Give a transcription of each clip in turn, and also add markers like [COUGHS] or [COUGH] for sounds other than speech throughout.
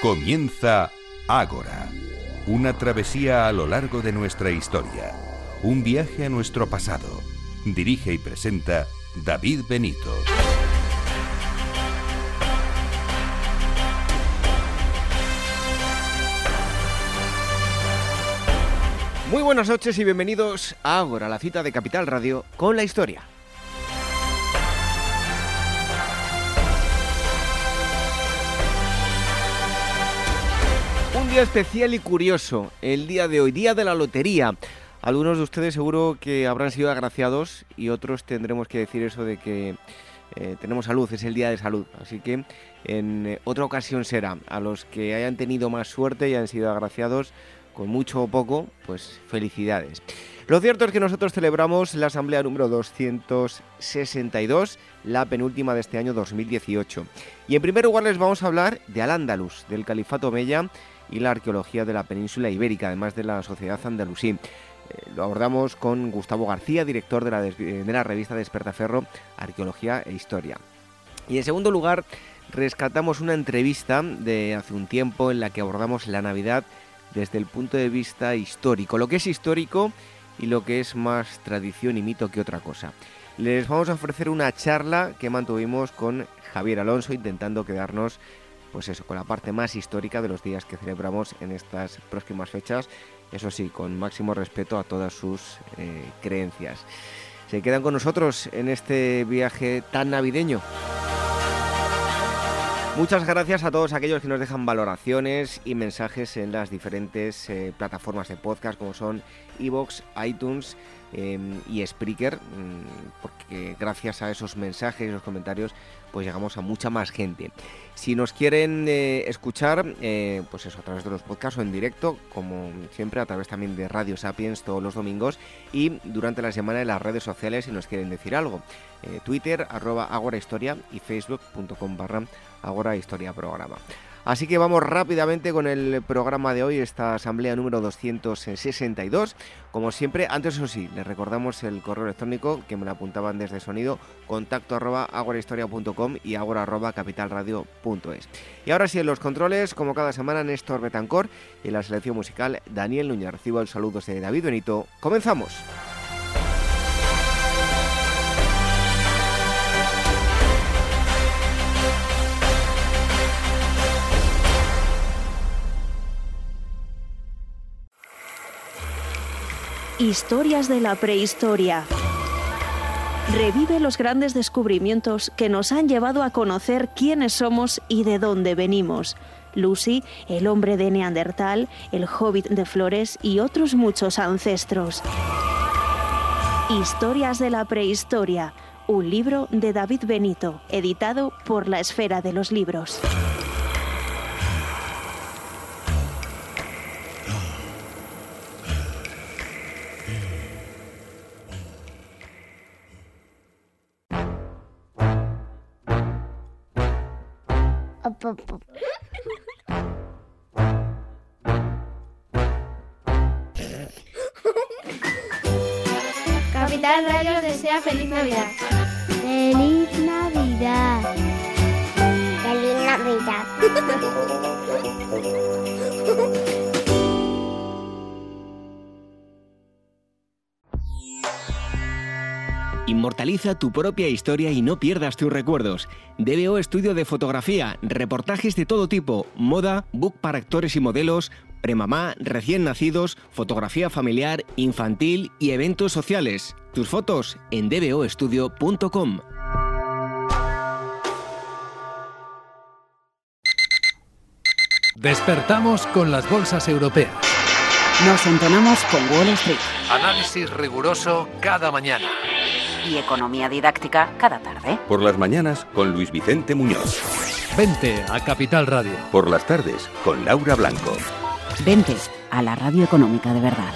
Comienza Ágora, una travesía a lo largo de nuestra historia, un viaje a nuestro pasado. Dirige y presenta David Benito. Muy buenas noches y bienvenidos a Ágora, la cita de Capital Radio con la historia. Especial y curioso, el día de hoy, día de la lotería. Algunos de ustedes seguro que habrán sido agraciados y otros tendremos que decir eso de que eh, tenemos salud, es el día de salud. Así que en eh, otra ocasión será. A los que hayan tenido más suerte y han sido agraciados con mucho o poco, pues felicidades. Lo cierto es que nosotros celebramos la asamblea número 262, la penúltima de este año 2018. Y en primer lugar les vamos a hablar de Al-Ándalus, del Califato Mella y la arqueología de la península ibérica, además de la sociedad andalusí. Eh, lo abordamos con Gustavo García, director de la, de la revista Despertaferro, Arqueología e Historia. Y en segundo lugar, rescatamos una entrevista de hace un tiempo en la que abordamos la Navidad desde el punto de vista histórico, lo que es histórico y lo que es más tradición y mito que otra cosa. Les vamos a ofrecer una charla que mantuvimos con Javier Alonso intentando quedarnos pues eso, con la parte más histórica de los días que celebramos en estas próximas fechas, eso sí, con máximo respeto a todas sus eh, creencias. Se quedan con nosotros en este viaje tan navideño. Muchas gracias a todos aquellos que nos dejan valoraciones y mensajes en las diferentes eh, plataformas de podcast como son Evox, iTunes eh, y Spreaker, mm, porque gracias a esos mensajes y esos comentarios pues llegamos a mucha más gente. Si nos quieren eh, escuchar, eh, pues eso, a través de los podcasts o en directo, como siempre, a través también de Radio Sapiens todos los domingos y durante la semana en las redes sociales si nos quieren decir algo. Twitter, arroba Agora Historia y facebook.com barra Agora Historia Programa. Así que vamos rápidamente con el programa de hoy, esta asamblea número 262. Como siempre, antes eso sí, les recordamos el correo electrónico que me lo apuntaban desde sonido, contacto arroba agorahistoria.com y agora arroba capitalradio.es. Y ahora sí, en los controles, como cada semana, Néstor Betancor y en la selección musical, Daniel Núñez. Recibo el saludo de David Benito. ¡Comenzamos! Historias de la prehistoria. Revive los grandes descubrimientos que nos han llevado a conocer quiénes somos y de dónde venimos. Lucy, el hombre de Neandertal, el hobbit de Flores y otros muchos ancestros. Historias de la prehistoria, un libro de David Benito, editado por la Esfera de los Libros. Capital Radio desea feliz Navidad. Inmortaliza tu propia historia y no pierdas tus recuerdos. DBO Estudio de Fotografía, reportajes de todo tipo, moda, book para actores y modelos, premamá, recién nacidos, fotografía familiar, infantil y eventos sociales. Tus fotos en dboestudio.com. Despertamos con las bolsas europeas. Nos entonamos con Wall Street. Análisis riguroso cada mañana. Y economía didáctica cada tarde. Por las mañanas con Luis Vicente Muñoz. Vente a Capital Radio. Por las tardes con Laura Blanco. Vente a la radio económica de verdad.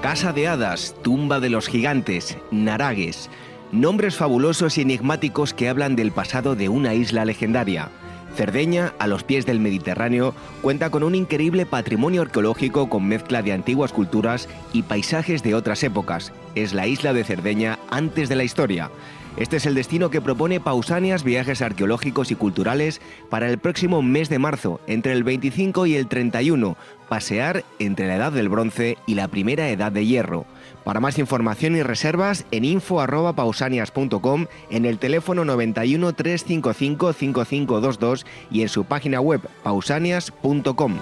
Casa de Hadas, Tumba de los Gigantes, Naragues. Nombres fabulosos y enigmáticos que hablan del pasado de una isla legendaria. Cerdeña, a los pies del Mediterráneo, cuenta con un increíble patrimonio arqueológico con mezcla de antiguas culturas y paisajes de otras épocas. Es la isla de Cerdeña antes de la historia. Este es el destino que propone Pausanias Viajes Arqueológicos y Culturales para el próximo mes de marzo, entre el 25 y el 31, pasear entre la Edad del Bronce y la Primera Edad de Hierro. Para más información y reservas en info@pausanias.com, en el teléfono 91 355 5522 y en su página web pausanias.com.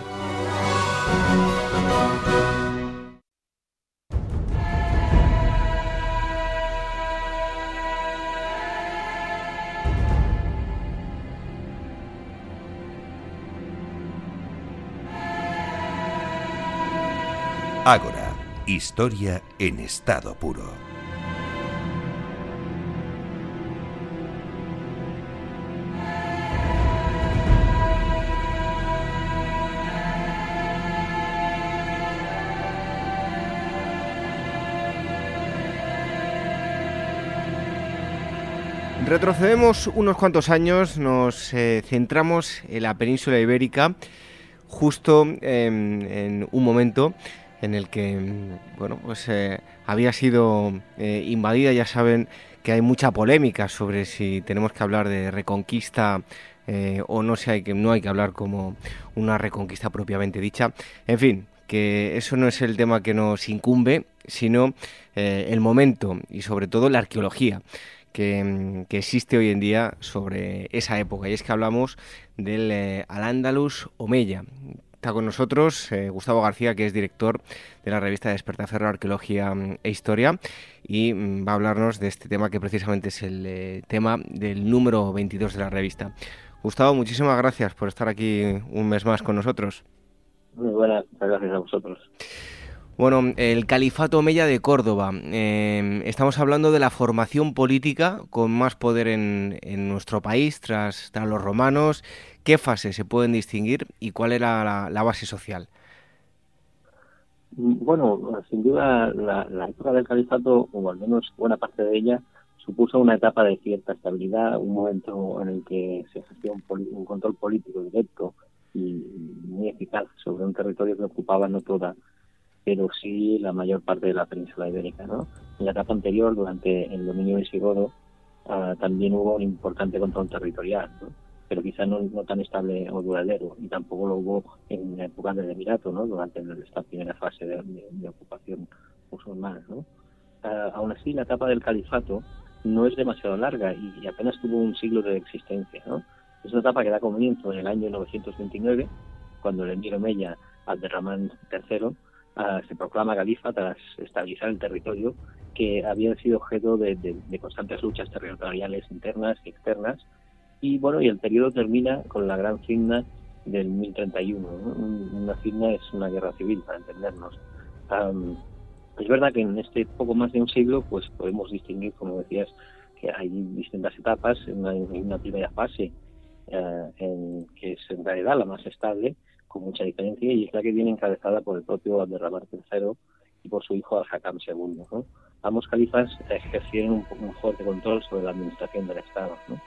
Ágora, historia en estado puro. Retrocedemos unos cuantos años, nos eh, centramos en la península ibérica, justo em, en un momento en el que bueno pues eh, había sido eh, invadida. Ya saben que hay mucha polémica sobre si tenemos que hablar de reconquista eh, o no hay que no hay que hablar como una reconquista propiamente dicha. En fin que eso no es el tema que nos incumbe sino el momento y sobre todo la arqueología que, existe hoy en día sobre esa época. Y es que hablamos del Al-Ándalus Omeya Está con nosotros eh, Gustavo García, que es director de la revista Despertaferro Arqueología mm, e Historia, y mm, va a hablarnos de este tema que precisamente es el eh, tema del número 22 de la revista. Gustavo, muchísimas gracias por estar aquí un mes más con nosotros. Muy buenas, gracias a vosotros. Bueno, el Califato Omeya de Córdoba. Em, estamos hablando de la formación política con más poder en, en nuestro país tras, tras los romanos ¿Qué fases se pueden distinguir y cuál era la, base social? Bueno, sin duda la, época del califato, o al menos buena parte de ella, supuso una etapa de cierta estabilidad, un momento en el que se ejercía un, control político directo y muy eficaz sobre un territorio que ocupaba no toda, pero sí la mayor parte de la península ibérica. ¿no? En la etapa anterior, durante el dominio visigodo, uh, también hubo un importante control territorial. ¿no? Pero quizá no, tan estable o duradero, y tampoco lo hubo en la época del Emirato, ¿no? durante esta primera fase de, ocupación musulmana. ¿no? Ah, aún así, la etapa del califato no es demasiado larga y, apenas tuvo un siglo de existencia. ¿no? Es una etapa que da comienzo en el año 929, cuando el emir Omeya Abderramán III ah, se proclama califa tras estabilizar el territorio que había sido objeto de constantes luchas territoriales internas y externas y bueno, y el periodo termina con la gran fitna del 1031. Una fitna es una guerra civil, para entendernos. es verdad que en este poco más de un siglo, pues podemos distinguir, como decías, que hay distintas etapas. Una, una primera fase eh, en que es en realidad la más estable, con mucha diferencia, y es la que viene encabezada por el propio Abderramán III y por su hijo Al-Hakam II. Ambos califas ejercieron un, un fuerte control sobre la administración del Estado. ¿no?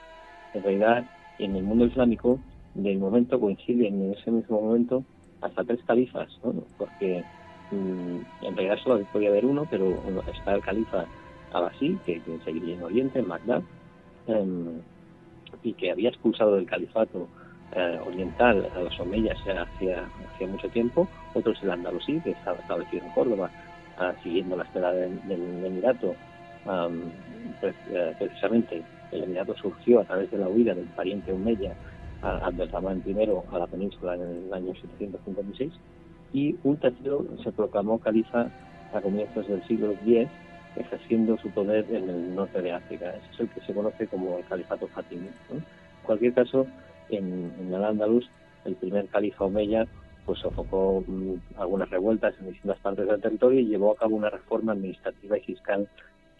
En realidad en el mundo islámico del momento coinciden en ese mismo momento hasta tres califas, porque mm, en realidad solo podía haber uno, pero está el califa Abasí, que, que seguiría en Oriente, en Bagdad, em, y que había expulsado del califato eh, oriental a los omeyas hacía, hacía mucho tiempo, otro es el andalusí, que estaba establecido en Córdoba, ah, siguiendo la estela del, Emirato, eh, precisamente el Emirato surgió a través de la huida del pariente Umeya Abdelrahman I a la península en el año 756 y un se proclamó califa a comienzos del siglo X ejerciendo su poder en el norte de África. Ese es el que se conoce como el califato fatimí. En cualquier caso, en, en el Andalus, el primer califa Omeya pues sofocó mm, algunas revueltas en distintas partes del territorio y llevó a cabo una reforma administrativa y fiscal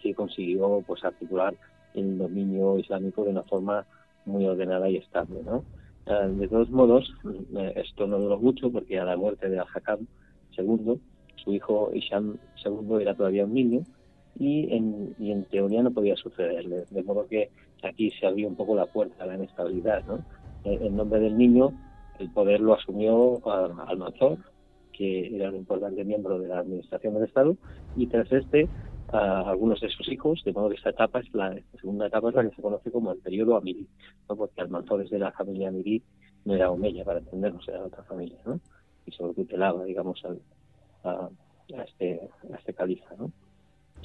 que consiguió pues articular el dominio islámico de una forma muy ordenada y estable. ¿no? Eh, de todos modos, eh, esto no duró mucho porque a la muerte de Al-Hakam II, su hijo Isham II era todavía un niño y en, y en teoría no podía sucederle. De modo que aquí se abrió un poco la puerta a la inestabilidad. ¿no? en nombre del niño, el poder lo asumió Almanzor, que era un importante miembro de la administración del Estado, y tras este, a algunos de sus hijos, de modo que esta etapa es la, segunda etapa es la que se conoce como el periodo Amirí, ¿no? porque Almanzor es de la familia Amirí, no era Omeya, para entendernos, era otra familia, ¿no? y lo tutelaba, digamos, a, a, este, a este califa. ¿no?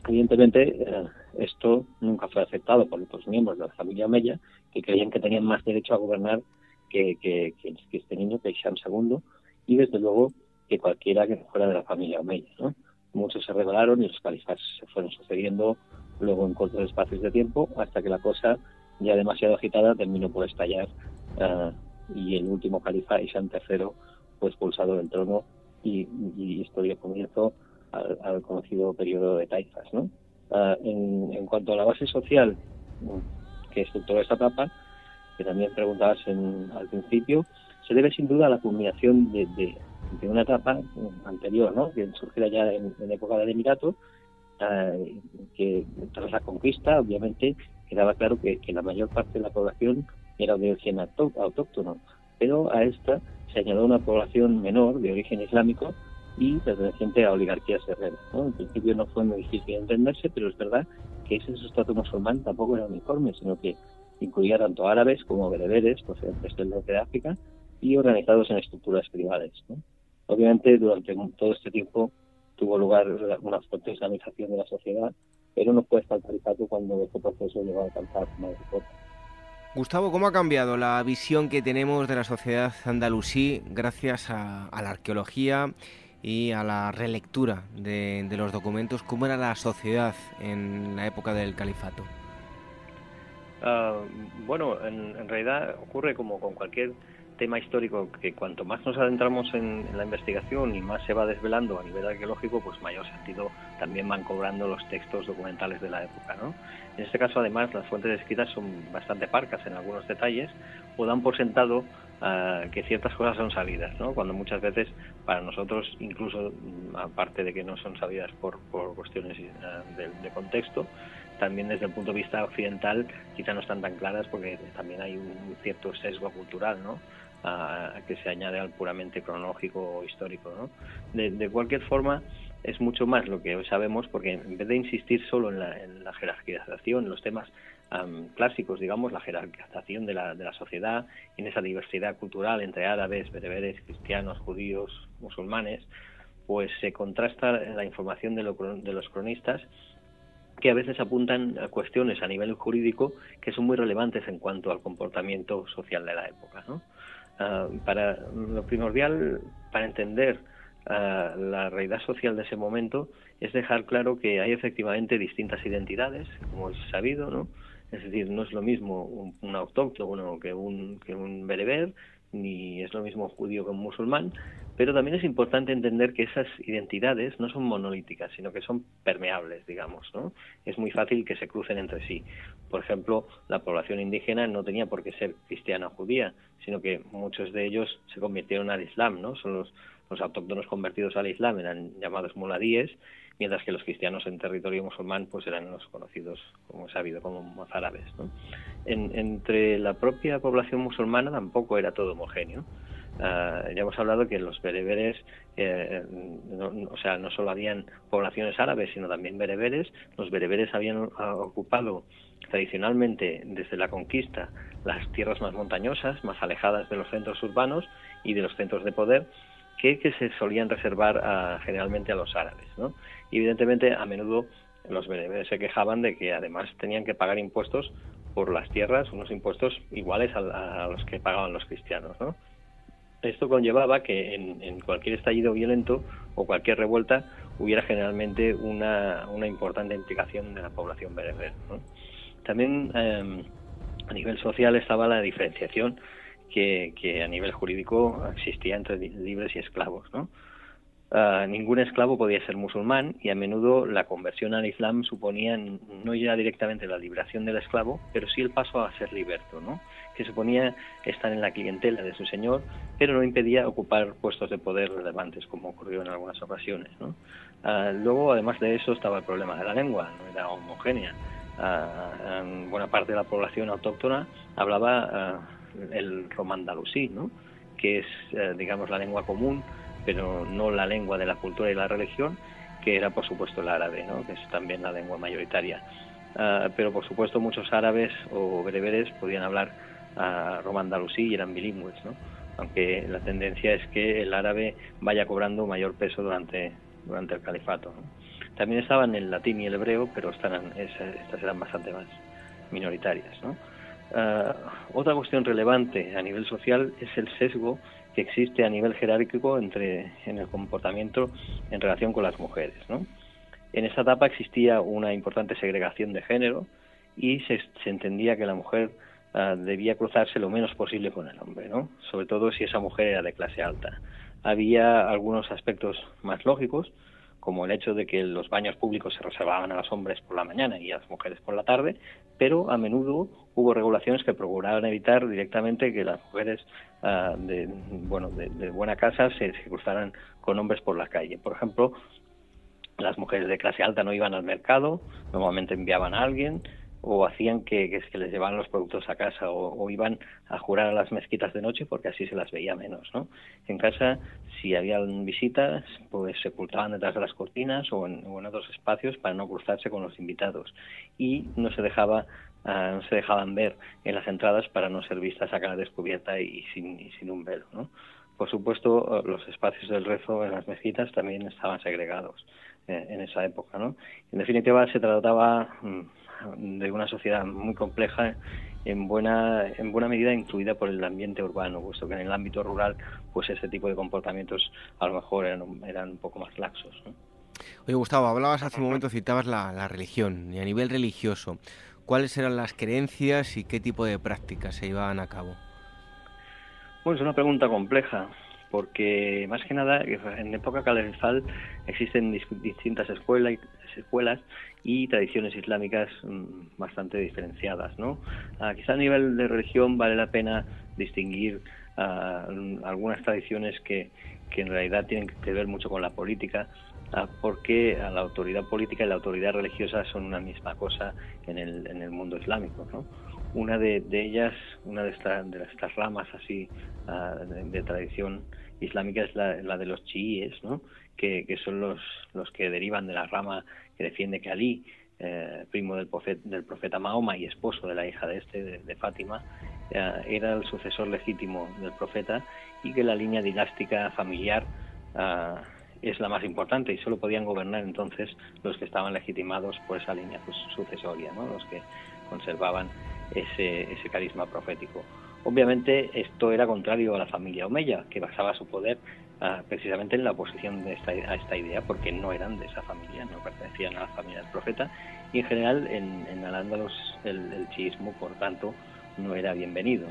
Evidentemente, eh, esto nunca fue aceptado por otros miembros de la familia Omeya, que creían que tenían más derecho a gobernar que, este niño, que Isham II, y desde luego que cualquiera que fuera de la familia Omeya. ¿no? Muchos se rebelaron y los califas se fueron sucediendo luego en cortos espacios de tiempo hasta que la cosa, ya demasiado agitada, terminó por estallar uh, y el último califa, Isham III, fue expulsado del trono y, y esto dio comienzo al, al, conocido periodo de taifas. ¿no? Uh, en, en, cuanto a la base social que estructuró esta etapa, que también preguntabas en, al principio, se debe sin duda a la culminación de, de, de una etapa anterior, que surgiera ya en, en época del Emirato, uh, que tras la conquista, obviamente, quedaba claro que, la mayor parte de la población era de origen autóctono, pero a esta se añadió una población menor de origen islámico y perteneciente a oligarquías herreras. ¿no? En principio no fue muy difícil de entenderse, pero es verdad que ese sustrato musulmán tampoco era uniforme, sino que incluía tanto árabes como bereberes procedentes del norte de África y organizados en estructuras privadas. Obviamente, durante todo este tiempo tuvo lugar una fuerte islamización de la sociedad, pero no fue hasta el califato cuando este proceso llegó a alcanzar más. Gustavo, ¿cómo ha cambiado la visión que tenemos de la sociedad andalusí gracias a, a la arqueología y a la relectura de, de, los documentos? ¿Cómo era la sociedad en la época del califato? Uh, bueno, en, en, realidad ocurre como con cualquier tema histórico que cuanto más nos adentramos en, en, la investigación y más se va desvelando a nivel arqueológico, pues mayor sentido también van cobrando los textos documentales de la época, ¿no? En este caso, además, las fuentes escritas son bastante parcas en algunos detalles o dan por sentado uh, que ciertas cosas son sabidas, ¿no? Cuando muchas veces para nosotros, incluso aparte de que no son sabidas por, por cuestiones uh, de, de contexto, también desde el punto de vista occidental quizá no están tan claras porque también hay un cierto sesgo cultural, ¿no? A, que se añade al puramente cronológico o histórico, ¿no? De, de, cualquier forma, es mucho más lo que hoy sabemos porque en vez de insistir solo en la, jerarquización, en los temas um, clásicos, digamos, la jerarquización de la, de la sociedad, en esa diversidad cultural entre árabes, bereberes, cristianos, judíos, musulmanes, pues se contrasta la información de, lo, de los cronistas que a veces apuntan a cuestiones a nivel jurídico que son muy relevantes en cuanto al comportamiento social de la época. ¿no? Uh, para lo primordial para entender uh, la realidad social de ese momento es dejar claro que hay efectivamente distintas identidades, como es sabido, ¿no? Es decir, no es lo mismo un, un autóctono que un, que un bereber, ni es lo mismo un judío que un musulmán, pero también es importante entender que esas identidades no son monolíticas, sino que son permeables, digamos, ¿no? Es muy fácil que se crucen entre sí. Por ejemplo, la población indígena no tenía por qué ser cristiana o judía, sino que muchos de ellos se convirtieron al Islam, ¿no? Son los, los autóctonos convertidos al Islam, eran llamados muladíes, mientras que los cristianos en territorio musulmán pues eran los conocidos, como sabido, como mozárabes, ¿no? En, entre la propia población musulmana tampoco era todo homogéneo. Uh, ya hemos hablado que los bereberes, eh, no, o sea, no solo habían poblaciones árabes, sino también bereberes. Los bereberes habían uh, ocupado tradicionalmente desde la conquista las tierras más montañosas, más alejadas de los centros urbanos y de los centros de poder, que, se solían reservar a, generalmente a los árabes. ¿no? Y evidentemente, a menudo los bereberes se quejaban de que además tenían que pagar impuestos por las tierras, unos impuestos iguales a, a los que pagaban los cristianos. ¿no? Esto conllevaba que en, cualquier estallido violento o cualquier revuelta hubiera generalmente una, importante implicación de la población bereber. También eh, a nivel social estaba la diferenciación que, a nivel jurídico existía entre libres y esclavos. ¿no? Uh, ningún esclavo podía ser musulmán y a menudo la conversión al Islam suponía no ya directamente la liberación del esclavo, pero sí el paso a ser liberto, ¿no? Suponía estar en la clientela de su señor, pero no impedía ocupar puestos de poder relevantes, como ocurrió en algunas ocasiones. ¿no? Uh, luego, además de eso, estaba el problema de la lengua, no era homogénea. Uh, buena parte de la población autóctona hablaba el romandalusí, ¿no? que es, eh, digamos, la lengua común, pero no la lengua de la cultura y la religión, que era, por supuesto, el árabe, ¿no? que es también la lengua mayoritaria. Ah, pero, por supuesto, muchos árabes o bereberes podían hablar uh, romandalusí y eran bilingües, ¿no? aunque la tendencia es que el árabe vaya cobrando mayor peso durante, durante el califato. También estaban el latín y el hebreo, pero estas eran bastante más minoritarias. ¿no? Ah, otra cuestión relevante a nivel social es el sesgo que existe a nivel jerárquico entre, en el comportamiento en relación con las mujeres. ¿no? En esa etapa existía una importante segregación de género y se entendía que la mujer ah, debía cruzarse lo menos posible con el hombre, ¿no? sobre todo si esa mujer era de clase alta. Había algunos aspectos más lógicos, como el hecho de que los baños públicos se reservaban a los hombres por la mañana y a las mujeres por la tarde, pero a menudo hubo regulaciones que procuraban evitar directamente que las mujeres ah, de, bueno, de, buena casa se, se, cruzaran con hombres por la calle. Por ejemplo, las mujeres de clase alta no iban al mercado, normalmente enviaban a alguien, o hacían que, que, les llevaban los productos a casa o, iban a jurar a las mezquitas de noche porque así se las veía menos, ¿no? En casa, si había visitas, pues se ocultaban detrás de las cortinas o en, otros espacios para no cruzarse con los invitados y no se dejaba uh, no se dejaban ver en las entradas para no ser vistas a cara descubierta y sin, sin un velo, ¿no? Por supuesto, los espacios del rezo en las mezquitas también estaban segregados eh, en esa época, ¿no? En definitiva, se trataba mm, de una sociedad muy compleja en buena en buena medida incluida por el ambiente urbano puesto que en el ámbito rural pues ese tipo de comportamientos a lo mejor eran, eran un poco más laxos Oye Gustavo hablabas hace un momento citabas la, la religión y a nivel religioso cuáles eran las creencias y qué tipo de prácticas se llevaban a cabo bueno es una pregunta compleja porque más que nada en época calenzal existen distintas escuelas, escuelas y tradiciones islámicas mm, bastante diferenciadas. ¿no? Ah, quizá a nivel de religión vale la pena distinguir ah, algunas tradiciones que, que en realidad tienen que ver mucho con la política, ah, porque la autoridad política y la autoridad religiosa son una misma cosa en el, en el mundo islámico. ¿no? Una de, de ellas, una de, de estas ramas así de tradición islámica es la, de los chiíes, ¿no? que, son los, los que derivan de la rama que defiende que Ali, eh, primo del profeta, del profeta Mahoma y esposo de la hija de este, de, Fátima, eh, era el sucesor legítimo del profeta y que la línea dinástica familiar eh, es la más importante y solo podían gobernar entonces los que estaban legitimados por esa línea pues, sucesoria, ¿no? los que conservaban ese, ese carisma profético. Obviamente esto era contrario a la familia Omeya, que basaba su poder ah, precisamente en la oposición a esta idea, porque no eran de esa familia, no pertenecían a la familia del profeta, y en general en, en Al-Ándalus el, chiismo, por tanto, no era bienvenido.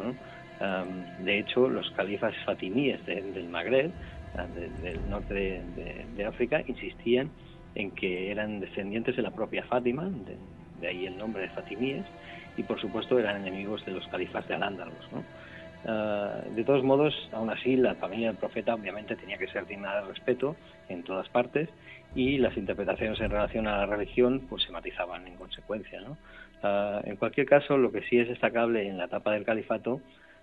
de hecho, los califas fatimíes del Magreb, ah, del norte de, de, África, insistían en que eran descendientes de la propia Fátima, de ahí el nombre de fatimíes, y por supuesto eran enemigos de los califas de Al-Ándalus. Ah, de todos modos, aún así, la familia del profeta obviamente tenía que ser digna de respeto en todas partes y las interpretaciones en relación a la religión pues se matizaban en consecuencia. Ah, en cualquier caso, lo que sí es destacable en la etapa del califato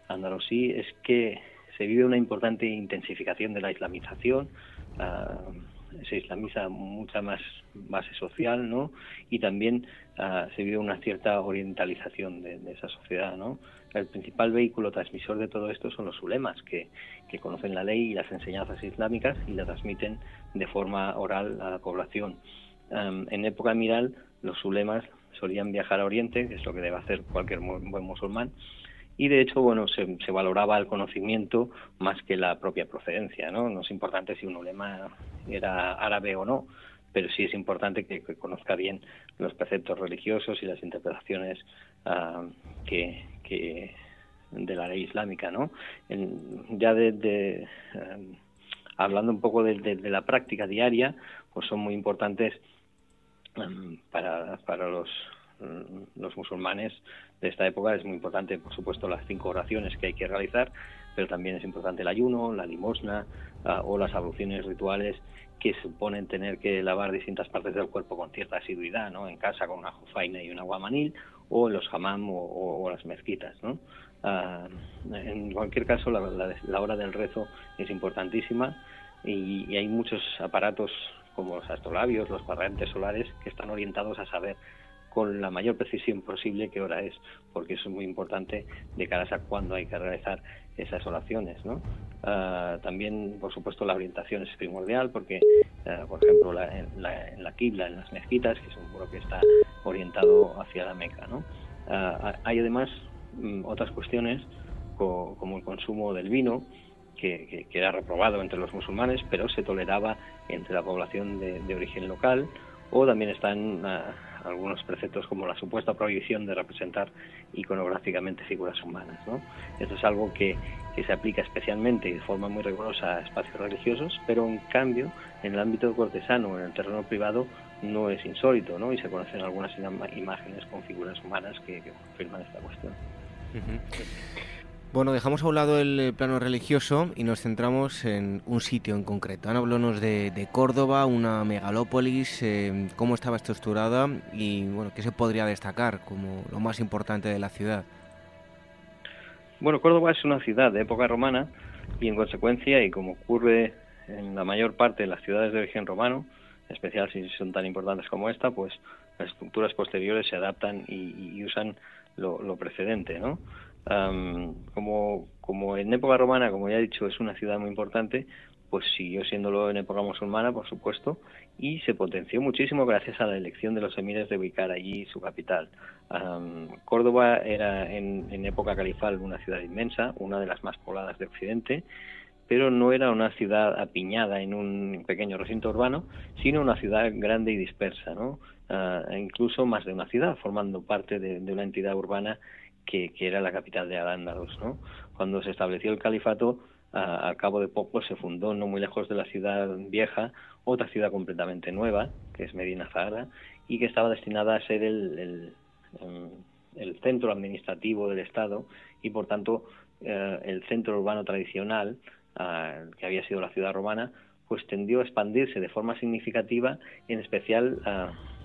andalusí es que se vive una importante intensificación de la islamización. Uh, se islamiza mucha más base social, ¿no? Y también uh, se vive una cierta orientalización de, esa sociedad, ¿no? El principal vehículo transmisor de todo esto son los ulemas, que, conocen la ley y las enseñanzas islámicas y la transmiten de forma oral a la población. Um, en época amiral, los ulemas solían viajar a Oriente, que es lo que debe hacer cualquier buen musulmán, y de hecho, bueno, se, se, valoraba el conocimiento más que la propia procedencia, ¿no? No es importante si un ulema era árabe o no, pero sí es importante que, conozca bien los preceptos religiosos y las interpretaciones uh, que, que, de la ley islámica, ¿no? Ya de, um, hablando un poco de, de, de, la práctica diaria, pues son muy importantes um, para, para los los musulmanes de esta época es muy importante, por supuesto, las cinco oraciones que hay que realizar, pero también es importante el ayuno, la limosna uh, o las abluciones rituales que suponen tener que lavar distintas partes del cuerpo con cierta asiduidad, ¿no? En casa con una jofaina y un aguamanil o los hammam o, las mezquitas. ¿no? Ah, en cualquier caso, la, la, hora del rezo es importantísima y, hay muchos aparatos como los astrolabios, los parlantes solares, que están orientados a saber con la mayor precisión posible qué hora es, porque eso es muy importante de cara a cuándo hay que realizar esas oraciones. ¿no? Ah, también, por supuesto, la orientación es primordial, porque, ah, por ejemplo, en, la, en Qibla, en las mezquitas, que es un muro que está orientado hacia la Meca. ¿no? hay además Mm, otras cuestiones como el consumo del vino, que, era reprobado entre los musulmanes, pero se toleraba entre la población de, origen local, o también están algunos preceptos como la supuesta prohibición de representar iconográficamente figuras humanas. ¿no? Esto es algo que, se aplica especialmente y de forma muy rigurosa a espacios religiosos, pero en cambio en el ámbito cortesano, en el terreno privado, no es insólito, ¿no? y se conocen algunas imágenes con figuras humanas que confirman esta cuestión. Bueno, dejamos a un lado el plano religioso y nos centramos en un sitio en concreto. Ana, háblanos de, Córdoba, una megalópolis, eh, cómo estaba estructurada y bueno, qué se podría destacar como lo más importante de la ciudad. Bueno, Córdoba es una ciudad de época romana y en consecuencia, y como ocurre en la mayor parte de las ciudades de origen romano, en especial si son tan importantes como esta, pues las estructuras posteriores se adaptan y usan lo, precedente, ¿no? Como, como en época romana, como ya he dicho, es una ciudad muy importante, pues siguió siéndolo en época musulmana, por supuesto, y se potenció muchísimo gracias a la elección de los emires de ubicar allí su capital. Córdoba era en, época califal una ciudad inmensa, una de las más pobladas de Occidente, pero no era una ciudad apiñada en un pequeño recinto urbano, sino una ciudad grande y dispersa, ¿no? e incluso más de una ciudad, formando parte de, una entidad urbana que, era la capital de Al-Ándalus. ¿no? Cuando se estableció el califato, al cabo de poco se fundó, no muy lejos de la ciudad vieja, otra ciudad completamente nueva, que es Medina Zahara, y que estaba destinada a ser el, el, centro administrativo del Estado y, por tanto, eh, el centro urbano tradicional, que había sido la ciudad romana, pues tendió a expandirse de forma significativa, en especial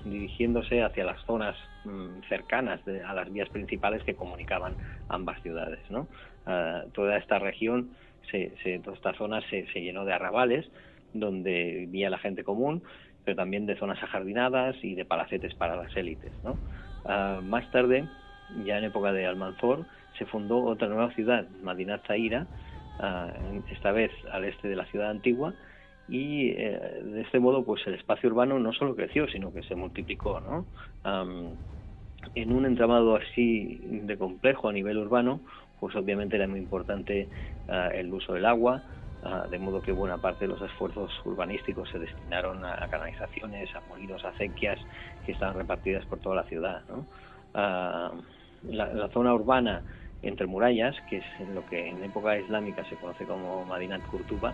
dirigiéndose hacia las zonas mm, cercanas a las vías principales que comunicaban ambas ciudades. ¿no? Ah, toda esta región, se, toda esta zona se, llenó de arrabales donde vivía la gente común, pero también de zonas ajardinadas y de palacetes para las élites. ¿no? Ah, más tarde, ya en época de Almanzor, se fundó otra nueva ciudad, Madinat Zaira, ah, esta vez al este de la ciudad antigua, y eh, de este modo pues el espacio urbano no solo creció sino que se multiplicó ¿no? en un entramado así de complejo a nivel urbano pues obviamente era muy importante ah, el uso del agua ah, de modo que buena parte de los esfuerzos urbanísticos se destinaron a, canalizaciones, a molinos, acequias que estaban repartidas por toda la ciudad. ¿no? Ah, la, la, zona urbana entre murallas, que es lo que en época islámica se conoce como Madinat Kurtuba,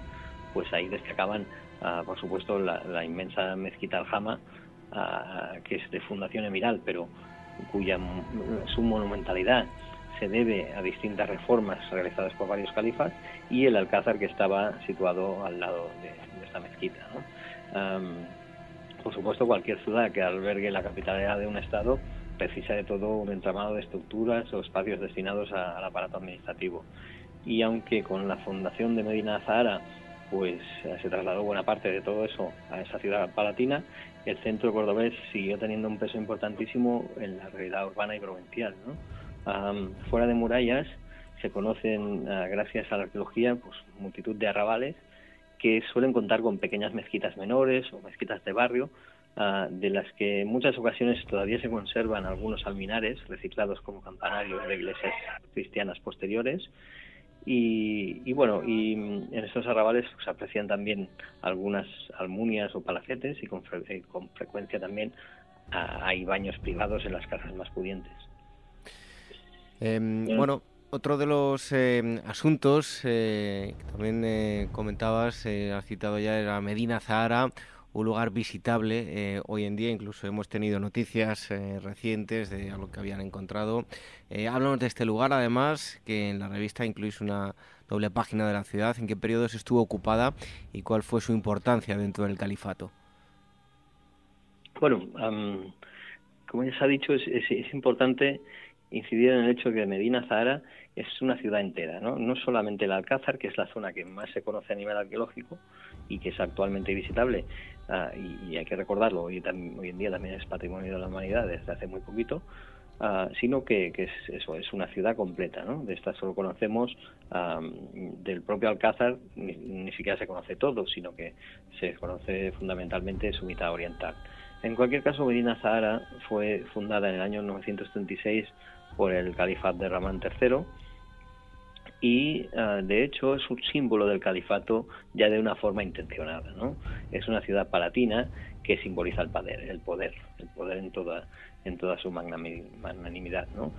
pues ahí destacaban, ah, por supuesto, la, inmensa mezquita Al-Hama, ah, que es de fundación emiral, pero cuya su monumentalidad se debe a distintas reformas realizadas por varios califas y el alcázar que estaba situado al lado de, esta mezquita. por supuesto, cualquier ciudad que albergue la capitalidad de un estado precisa de todo un entramado de estructuras o espacios destinados al aparato administrativo. Y aunque con la fundación de Medina Zahara pues eh, se trasladó buena parte de todo eso a esa ciudad palatina. El centro cordobés siguió teniendo un peso importantísimo en la realidad urbana y provincial. fuera de murallas se conocen, ah, gracias a la arqueología, pues multitud de arrabales que suelen contar con pequeñas mezquitas menores o mezquitas de barrio, ah, de las que en muchas ocasiones todavía se conservan algunos alminares reciclados como campanarios de iglesias cristianas posteriores y, bueno, y en estos arrabales se pues, aprecian también algunas almunias o palacetes y con, eh, frecuencia también ah, hay baños privados en las casas más pudientes. Em, bueno, otro de los em, asuntos eh, que también eh, comentabas, has citado ya, era Medina Zahara, un lugar visitable eh, hoy en día. Incluso hemos tenido noticias eh, recientes de algo que habían encontrado. Eh, háblanos de este lugar, además, que en la revista incluís una doble página de la ciudad, en qué periodos estuvo ocupada y cuál fue su importancia dentro del califato. Bueno, como ya se ha dicho, es, es, importante incidir en el hecho que Medina Zahara es una ciudad entera, ¿no? No solamente el Alcázar, que es la zona que más se conoce a nivel arqueológico y que es actualmente visitable, ah, y, hay que recordarlo, hoy, hoy en día también es patrimonio de la humanidad desde hace muy poquito, Ah, sino que, es eso, es una ciudad completa, ¿no? De esta solo conocemos del propio Alcázar, ni, siquiera se conoce todo, sino que se conoce fundamentalmente su mitad oriental. En cualquier caso, Medina Zahara fue fundada en el año 936 por el califat de Ramán III y ah, de hecho es un símbolo del califato ya de una forma intencionada, ¿no? Es una ciudad palatina que simboliza el poder, el poder, el poder en toda en toda su magnanimidad. ¿no?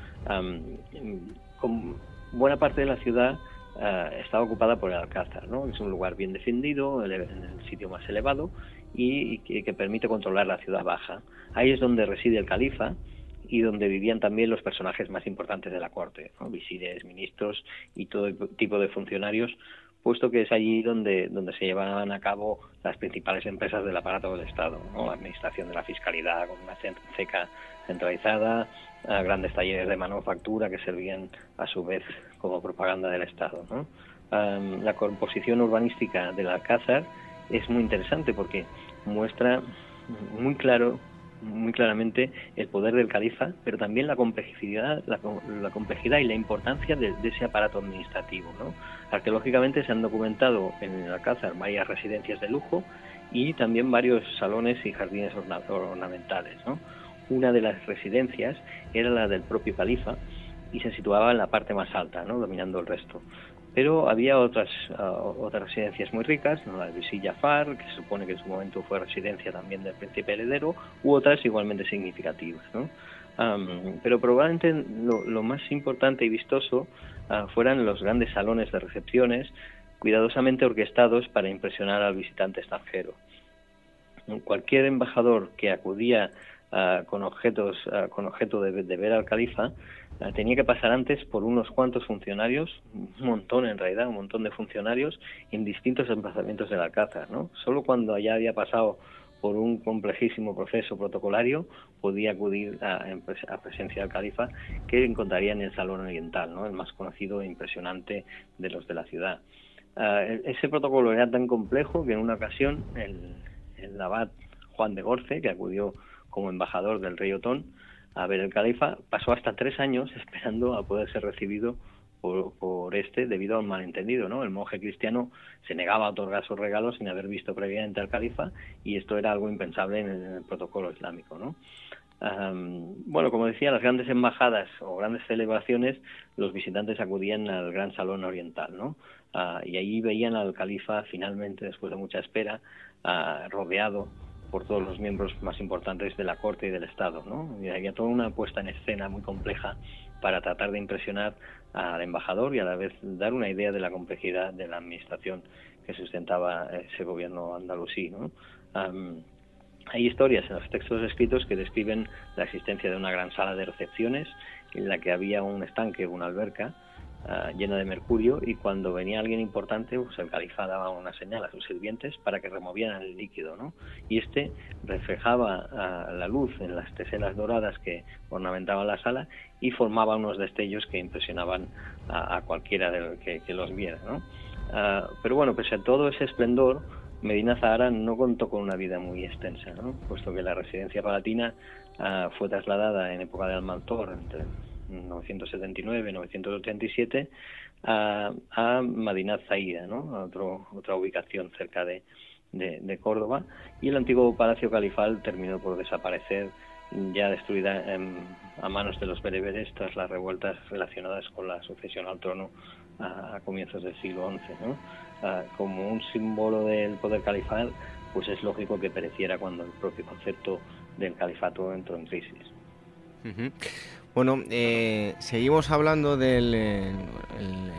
con buena parte de la ciudad uh, está ocupada por el Alcázar, ¿no? es un lugar bien defendido, en el sitio más elevado y, que, permite controlar la ciudad baja. Ahí es donde reside el califa y donde vivían también los personajes más importantes de la corte, ¿no? visires, ministros y todo tipo de funcionarios puesto que es allí donde, donde se llevan a cabo las principales empresas del aparato del Estado, ¿no? la administración de la fiscalidad con una ceca centralizada, a grandes talleres de manufactura que servían a su vez como propaganda del Estado. ¿no? la composición urbanística del Alcázar es muy interesante porque muestra muy claro muy claramente el poder del califa, pero también la complejidad, la, complejidad y la importancia de, ese aparato administrativo. ¿no? Arqueológicamente se han documentado en el Alcázar varias residencias de lujo y también varios salones y jardines ornamentales. ¿no? Una de las residencias era la del propio califa y se situaba en la parte más alta, ¿no? dominando el resto. Pero había otras, ah, otras residencias muy ricas, la de Visilla Far, que se supone que en su momento fue residencia también del príncipe heredero, u otras igualmente significativas. ¿no? pero probablemente lo, más importante y vistoso uh, fueran los grandes salones de recepciones cuidadosamente orquestados para impresionar al visitante extranjero. Cualquier embajador que acudía uh, con objetos con objeto de, ver al califa tenía que pasar antes por unos cuantos funcionarios, un montón en realidad, un montón de funcionarios en distintos emplazamientos del Alcázar, ¿no? Solo cuando ya había pasado por un complejísimo proceso protocolario podía acudir a, presencia del califa que encontraría en el Salón Oriental, ¿no? el más conocido e impresionante de los de la ciudad. Ah, e, ese protocolo era tan complejo que en una ocasión el, el abad Juan de Gorce, que acudió como embajador del rey Otón, a ver el califa, pasó hasta tres años [LAUGHS] esperando a poder ser recibido por, este debido a un malentendido, ¿no? El monje cristiano se negaba a otorgar sus regalos sin haber visto previamente al califa y esto era algo impensable en el, protocolo islámico, ¿no? bueno, como decía, las grandes embajadas o grandes celebraciones, los visitantes acudían al gran salón oriental, ¿no? Ah, y allí veían al califa finalmente, después de mucha espera, ah, rodeado por todos los miembros más importantes de la corte y del Estado. ¿no? Y había toda una puesta en escena muy compleja para tratar de impresionar al embajador y a la vez dar una idea de la complejidad de la administración que sustentaba ese gobierno andalusí. ¿no? hay historias en los textos escritos que describen la existencia de una gran sala de recepciones en la que había un estanque, una alberca, Ah, lleno de mercurio y cuando venía alguien importante, pues el califa daba una señal a sus sirvientes para que removieran el líquido, ¿no? Y este reflejaba ah, la luz en las teselas doradas que ornamentaban la sala y formaba unos destellos que impresionaban a, cualquiera de que, que, los viera, ¿no? Ah, pero bueno, pese a todo ese esplendor, Medina Zahara no contó con una vida muy extensa, ¿no? puesto que la residencia palatina fue trasladada en época de Almanzor entre 979-987 a, a Madinat Zaida, ¿no? a otro, otra ubicación cerca de, de, Córdoba, y el antiguo palacio califal terminó por desaparecer ya destruida a manos de los bereberes tras las revueltas relacionadas con la sucesión al trono a, comienzos del siglo XI. ¿no? como un símbolo del poder califal, pues es lógico que pereciera cuando el propio concepto del califato entró en crisis. Bueno, eh, seguimos hablando del eh,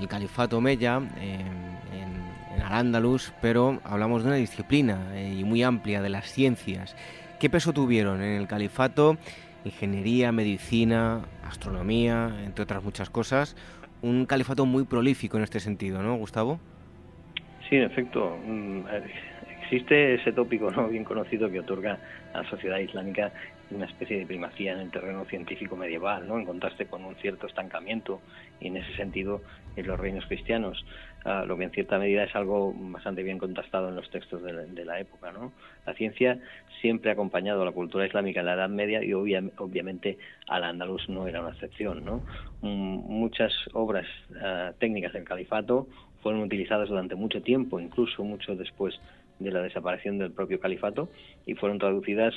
califato Mella en, en Al-Ándalus, pero hablamos de una disciplina eh, y muy amplia de las ciencias. ¿Qué peso tuvieron en el califato? Ingeniería, medicina, astronomía, entre otras muchas cosas. Un califato muy prolífico en este sentido, ¿no, Gustavo? Sí, en efecto. Mm, existe ese tópico no bien conocido que otorga a la sociedad islámica una especie de primacía en el terreno científico medieval, ¿no? En contraste con un cierto estancamiento y en ese sentido en los reinos cristianos, ah, lo que en cierta medida es algo bastante bien contrastado en los textos de la, época, ¿no? La ciencia siempre ha acompañado a la cultura islámica en la Edad Media y obviamente al andaluz no era una excepción, ¿no? Mm, muchas obras ah, técnicas del califato fueron utilizadas durante mucho tiempo, incluso mucho después de la desaparición del propio califato y fueron traducidas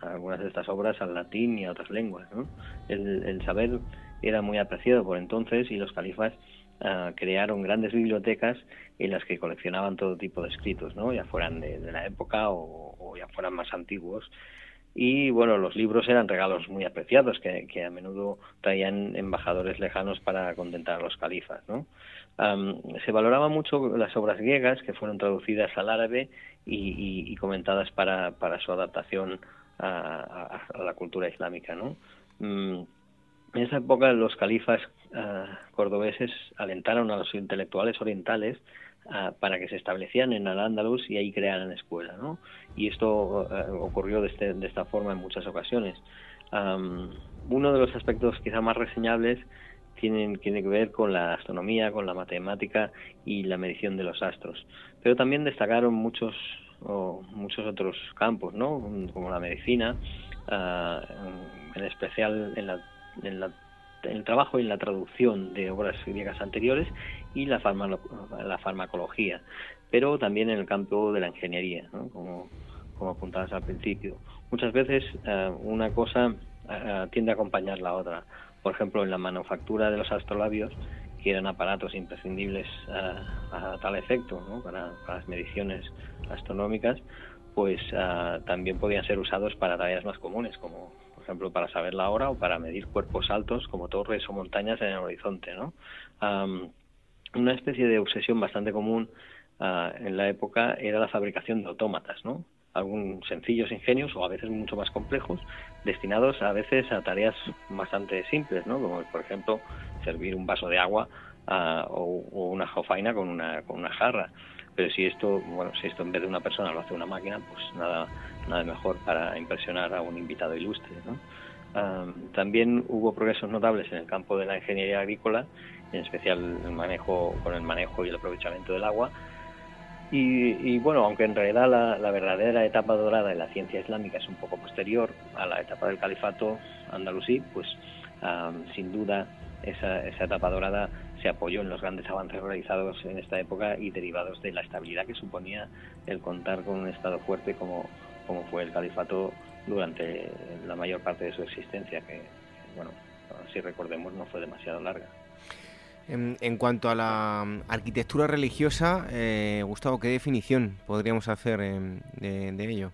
algunas de estas obras al latín y a otras lenguas. El, saber era muy apreciado por entonces y los califas ah, crearon grandes bibliotecas en las que coleccionaban todo tipo de escritos, ¿no? ya fueran de, la época o, ya fueran más antiguos. Y bueno, los libros eran regalos muy apreciados que, que a menudo traían embajadores lejanos para contentar a los califas. ¿no? se valoraba mucho las obras griegas que fueron traducidas al árabe y, comentadas para, para, su adaptación a, la cultura islámica. ¿no? Mm, en esa época los califas ah, cordobeses alentaron a los intelectuales orientales ah, para que se establecieran en Al-Ándalus y ahí crearan escuela. ¿no? Y esto ah, ocurrió de, este, de, esta forma en muchas ocasiones. uno de los aspectos quizá más reseñables tienen, tiene que ver con la astronomía, con la matemática y la medición de los astros. Pero también destacaron muchos muchos otros campos, ¿no? como la medicina, ah, en especial en, la, en, la, el trabajo y en la traducción de obras griegas anteriores y la, la farmacología, pero también en el campo de la ingeniería, ¿no? como, como apuntabas al principio. Muchas veces ah, una cosa ah, tiende a acompañar la otra por ejemplo, en la manufactura de los astrolabios, que eran aparatos imprescindibles a, tal efecto, para, las mediciones astronómicas, pues ah, también podían ser usados para tareas más comunes, como por ejemplo para saber la hora o para medir cuerpos altos como torres o montañas en el horizonte. Una especie de obsesión bastante común ah, en la época era la fabricación de autómatas, ¿no? algunos sencillos ingenios o a veces mucho más complejos, destinados a veces a tareas bastante simples, ¿no? como por ejemplo servir un vaso de agua ah, o, una jofaina con una, con una jarra. Pero si esto, bueno, si esto en vez de una persona lo hace una máquina, pues nada, nada mejor para impresionar a un invitado ilustre. ¿no? Ah, también hubo progresos notables en el campo de la ingeniería agrícola, en especial el manejo, con el manejo y el aprovechamiento del agua, y, bueno, aunque en realidad la, verdadera etapa dorada de la ciencia islámica es un poco posterior a la etapa del califato andalusí, pues sin duda esa, esa etapa dorada se apoyó en los grandes avances realizados en esta época y derivados de la estabilidad que suponía el contar con un Estado fuerte como, como fue el califato durante la mayor parte de su existencia, que, bueno, si recordemos, no fue demasiado larga. En, cuanto a la mm, arquitectura religiosa, eh, Gustavo, ¿qué definición podríamos hacer em, de, ello?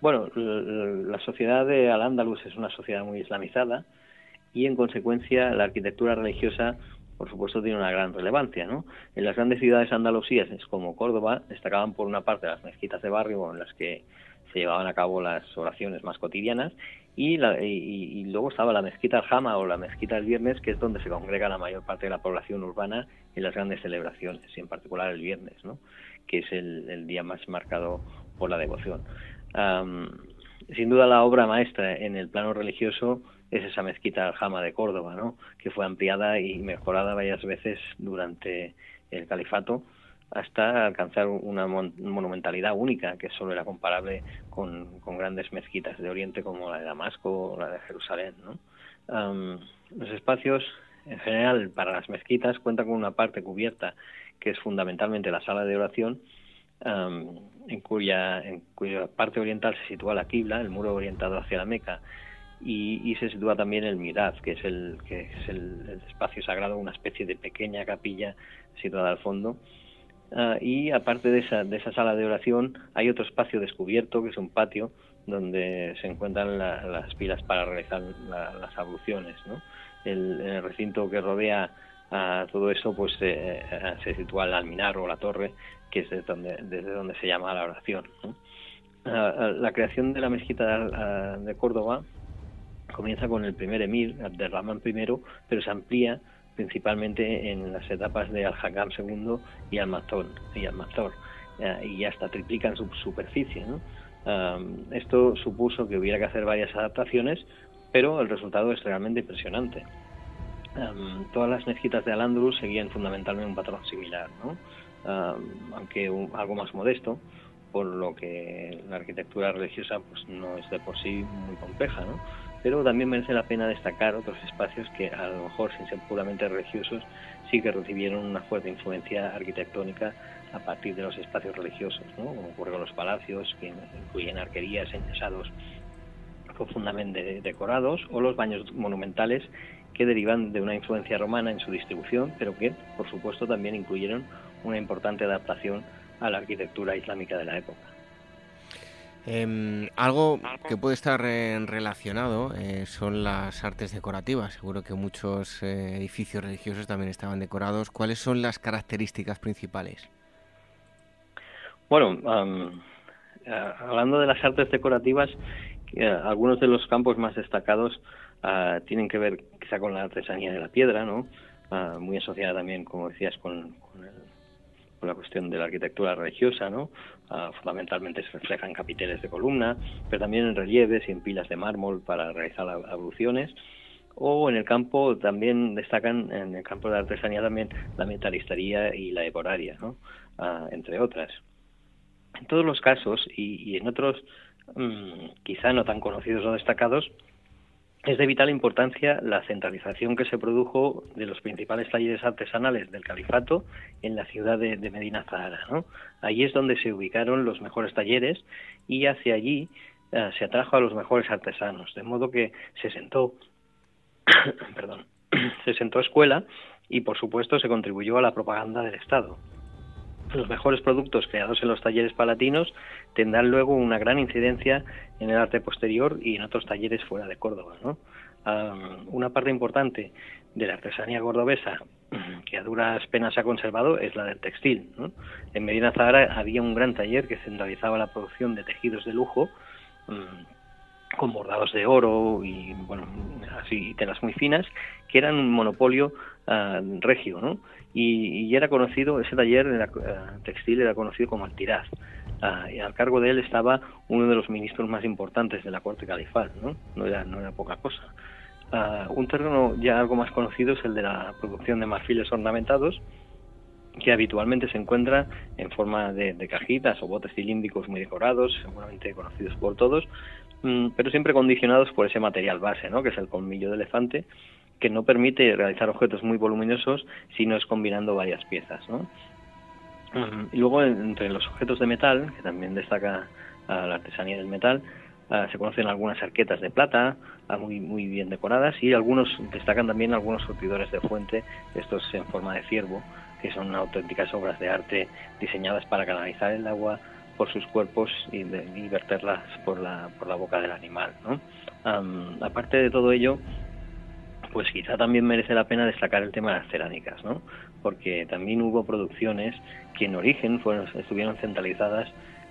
Bueno, la sociedad de Al-Ándalus es una sociedad muy islamizada y, en consecuencia, la arquitectura religiosa, por supuesto, tiene una gran relevancia. ¿no? En las grandes ciudades andalusíes, como Córdoba, destacaban por una parte las mezquitas de barrio en las que se llevaban a cabo las oraciones más cotidianas y, y, luego estaba la mezquita Aljama o la mezquita del viernes, que es donde se congrega la mayor parte de la población urbana en las grandes celebraciones, y en particular el viernes, que es el, día más marcado por la devoción. sin duda la obra maestra en el plano religioso es esa mezquita Aljama de Córdoba, ¿no? que fue ampliada y mejorada varias veces durante el califato hasta alcanzar una monumentalidad única que solo era comparable con, grandes mezquitas de Oriente como la de Damasco o la de Jerusalén. los espacios en general para las mezquitas cuentan con una parte cubierta que es fundamentalmente la sala de oración en, cuya, en cuya parte oriental se sitúa la Qibla, el muro orientado hacia la Meca, y, se sitúa también el Mirad, que es el, que es el espacio sagrado, una especie de pequeña capilla situada al fondo, Ah, y aparte de esa, de esa sala de oración hay otro espacio descubierto que es un patio donde se encuentran las pilas para realizar las abluciones. ¿no? El, recinto que rodea a todo eso pues eh, eh, se sitúa el alminar o la torre que es desde donde, desde donde se llama la oración. Ah, ah, la creación de la mezquita de Córdoba comienza con el primer emir, Abderrahman I, pero se amplía principalmente en las etapas de Al-Hakam II y Al-Mazor, y, Al y hasta triplican su superficie. esto supuso que hubiera que hacer varias adaptaciones, pero el resultado es realmente impresionante. todas las mezquitas de Al-Ándalus seguían fundamentalmente un patrón similar, aunque algo más modesto, por lo que la arquitectura religiosa pues no es de por sí muy compleja, ¿no? Pero también merece la pena destacar otros espacios que a lo mejor sin ser puramente religiosos sí que recibieron una fuerte influencia arquitectónica a partir de los espacios religiosos, ¿no? como ocurre con los palacios, que incluyen arquerías enyesados profundamente decorados, o los baños monumentales que derivan de una influencia romana en su distribución, pero que, por supuesto, también incluyeron una importante adaptación a la arquitectura islámica de la época. Em, algo que puede estar eh, relacionado eh, son las artes decorativas. Seguro que muchos eh, edificios religiosos también estaban decorados. ¿Cuáles son las características principales? Bueno, hablando de las artes decorativas, algunos de los campos más destacados ah, tienen que ver quizá con la artesanía de la piedra, ¿no? Ah, muy asociada también, como decías, con, con el la cuestión de la arquitectura religiosa, ¿no? Ah, fundamentalmente se reflejan capiteles de columna, pero también en relieves y en pilas de mármol para realizar abluciones. O en el campo también destacan, en el campo de la artesanía también, la metalistería y la decoraria, ¿no? Ah, entre otras. En todos los casos, y, en otros mm, quizá no tan conocidos o destacados, es de vital importancia la centralización que se produjo de los principales talleres artesanales del califato en la ciudad de, Medina Zahara. ¿no? Allí es donde se ubicaron los mejores talleres y hacia allí eh, se atrajo a los mejores artesanos, de modo que se sentó, [COUGHS] perdón, [COUGHS] se sentó escuela y por supuesto se contribuyó a la propaganda del Estado los mejores productos creados en los talleres palatinos tendrán luego una gran incidencia en el arte posterior y en otros talleres fuera de Córdoba. una parte importante de la artesanía cordobesa que a duras penas ha conservado es la del textil. En Medina Zahara había un gran taller que centralizaba la producción de tejidos de lujo mm, con bordados de oro y bueno así telas muy finas que eran un monopolio ah, regio, ¿no? Y, era conocido, ese taller eh, textil era conocido como Altiraz. Ah, y al cargo de él estaba uno de los ministros más importantes de la corte califal, ¿no? No era, no era poca cosa. Ah, un terreno ya algo más conocido es el de la producción de marfiles ornamentados, que habitualmente se encuentra en forma de, cajitas o botes cilíndricos muy decorados, seguramente conocidos por todos, mm, pero siempre condicionados por ese material base, ¿no? que es el colmillo de elefante, que no permite realizar objetos muy voluminosos si no es combinando varias piezas. ¿no? y luego entre los objetos de metal, que también destaca la artesanía del metal, se conocen algunas arquetas de plata muy muy bien decoradas y algunos destacan también algunos surtidores de fuente, estos en forma de ciervo, que son auténticas obras de arte diseñadas para canalizar el agua por sus cuerpos y, verterlas por la, por la boca del animal. ¿no? aparte de todo ello, pues quizá también merece la pena destacar el tema de las cerámicas, ¿no? Porque también hubo producciones que en origen fueron, estuvieron centralizadas,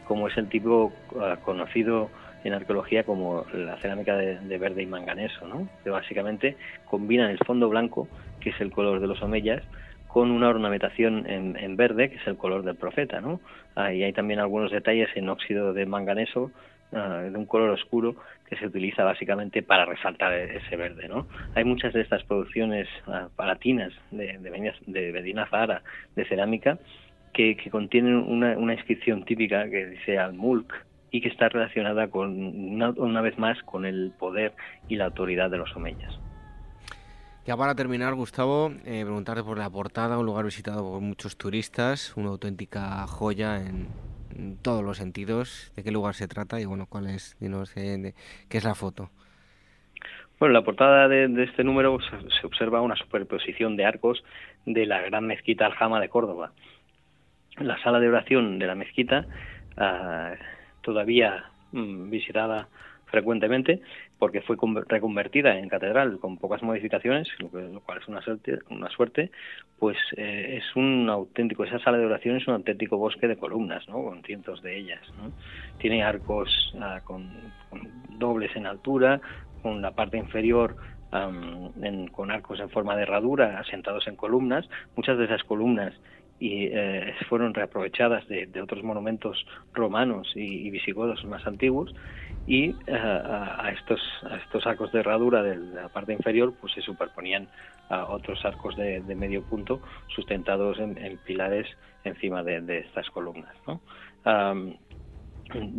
como es el tipo ah, conocido en arqueología como la cerámica de, verde y manganeso, ¿no? Que básicamente combinan el fondo blanco, que es el color de los omeyas, con una ornamentación en, verde, que es el color del profeta, ¿no? Y hay también algunos detalles en óxido de manganeso Ah, de un color oscuro que se utiliza básicamente para resaltar ese verde. ¿no? Hay muchas de estas producciones uh, palatinas de, de, de Medina Zahara de cerámica que, contienen una, una, inscripción típica que dice al-mulk y que está relacionada con una, vez más con el poder y la autoridad de los omeyas. Ya para terminar, Gustavo, eh, preguntarte por la portada, un lugar visitado por muchos turistas, una auténtica joya en, todos los sentidos, de qué lugar se trata y bueno, cuál es, dinos, eh, qué es la foto. Bueno, en la portada de, este número se, observa una superposición de arcos de la gran mezquita Aljama de Córdoba. La sala de oración de la mezquita, ah, todavía mm, visitada frecuentemente porque fue reconvertida en catedral con pocas modificaciones, lo, cual es una suerte, una suerte pues eh, es un auténtico, esa sala de oración es un auténtico bosque de columnas, ¿no? con cientos de ellas. Tiene arcos ah, con, dobles en altura, con la parte inferior con arcos en forma de herradura asentados en columnas. Muchas de esas columnas y eh, fueron reaprovechadas de, otros monumentos romanos y, visigodos más antiguos y eh, a, estos estos arcos de herradura de la parte inferior pues se superponían a otros arcos de, medio punto sustentados en, pilares encima de, estas columnas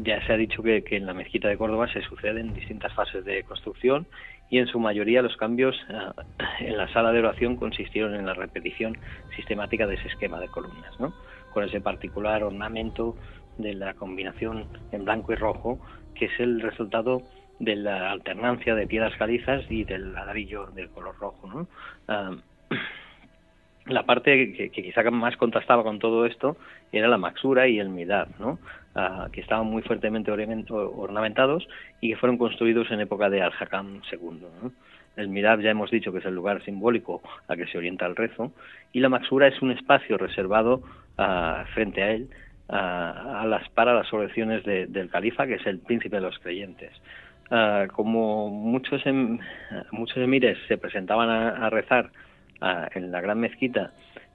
ya se ha dicho que, en la mezquita de Córdoba se suceden distintas fases de construcción y en su mayoría los cambios eh, en la sala de oración consistieron en la repetición sistemática de ese esquema de columnas, ¿no? con ese particular ornamento de la combinación en blanco y rojo, que es el resultado de la alternancia de piedras calizas y del ladrillo del color rojo. ¿no? Ah, [CLEARS THROAT] la parte que, quizá más contrastaba con todo esto era la maxura y el midab, ¿no? Ah, que estaban muy fuertemente ornamentados y que fueron construidos en época de Al-Hakam II. El midab ya hemos dicho que es el lugar simbólico a que se orienta el rezo y la maxura es un espacio reservado ah, frente a él a las, para las oraciones del califa, que es el príncipe de los creyentes. Ah, como muchos, em, muchos emires se presentaban a, rezar en la gran mezquita,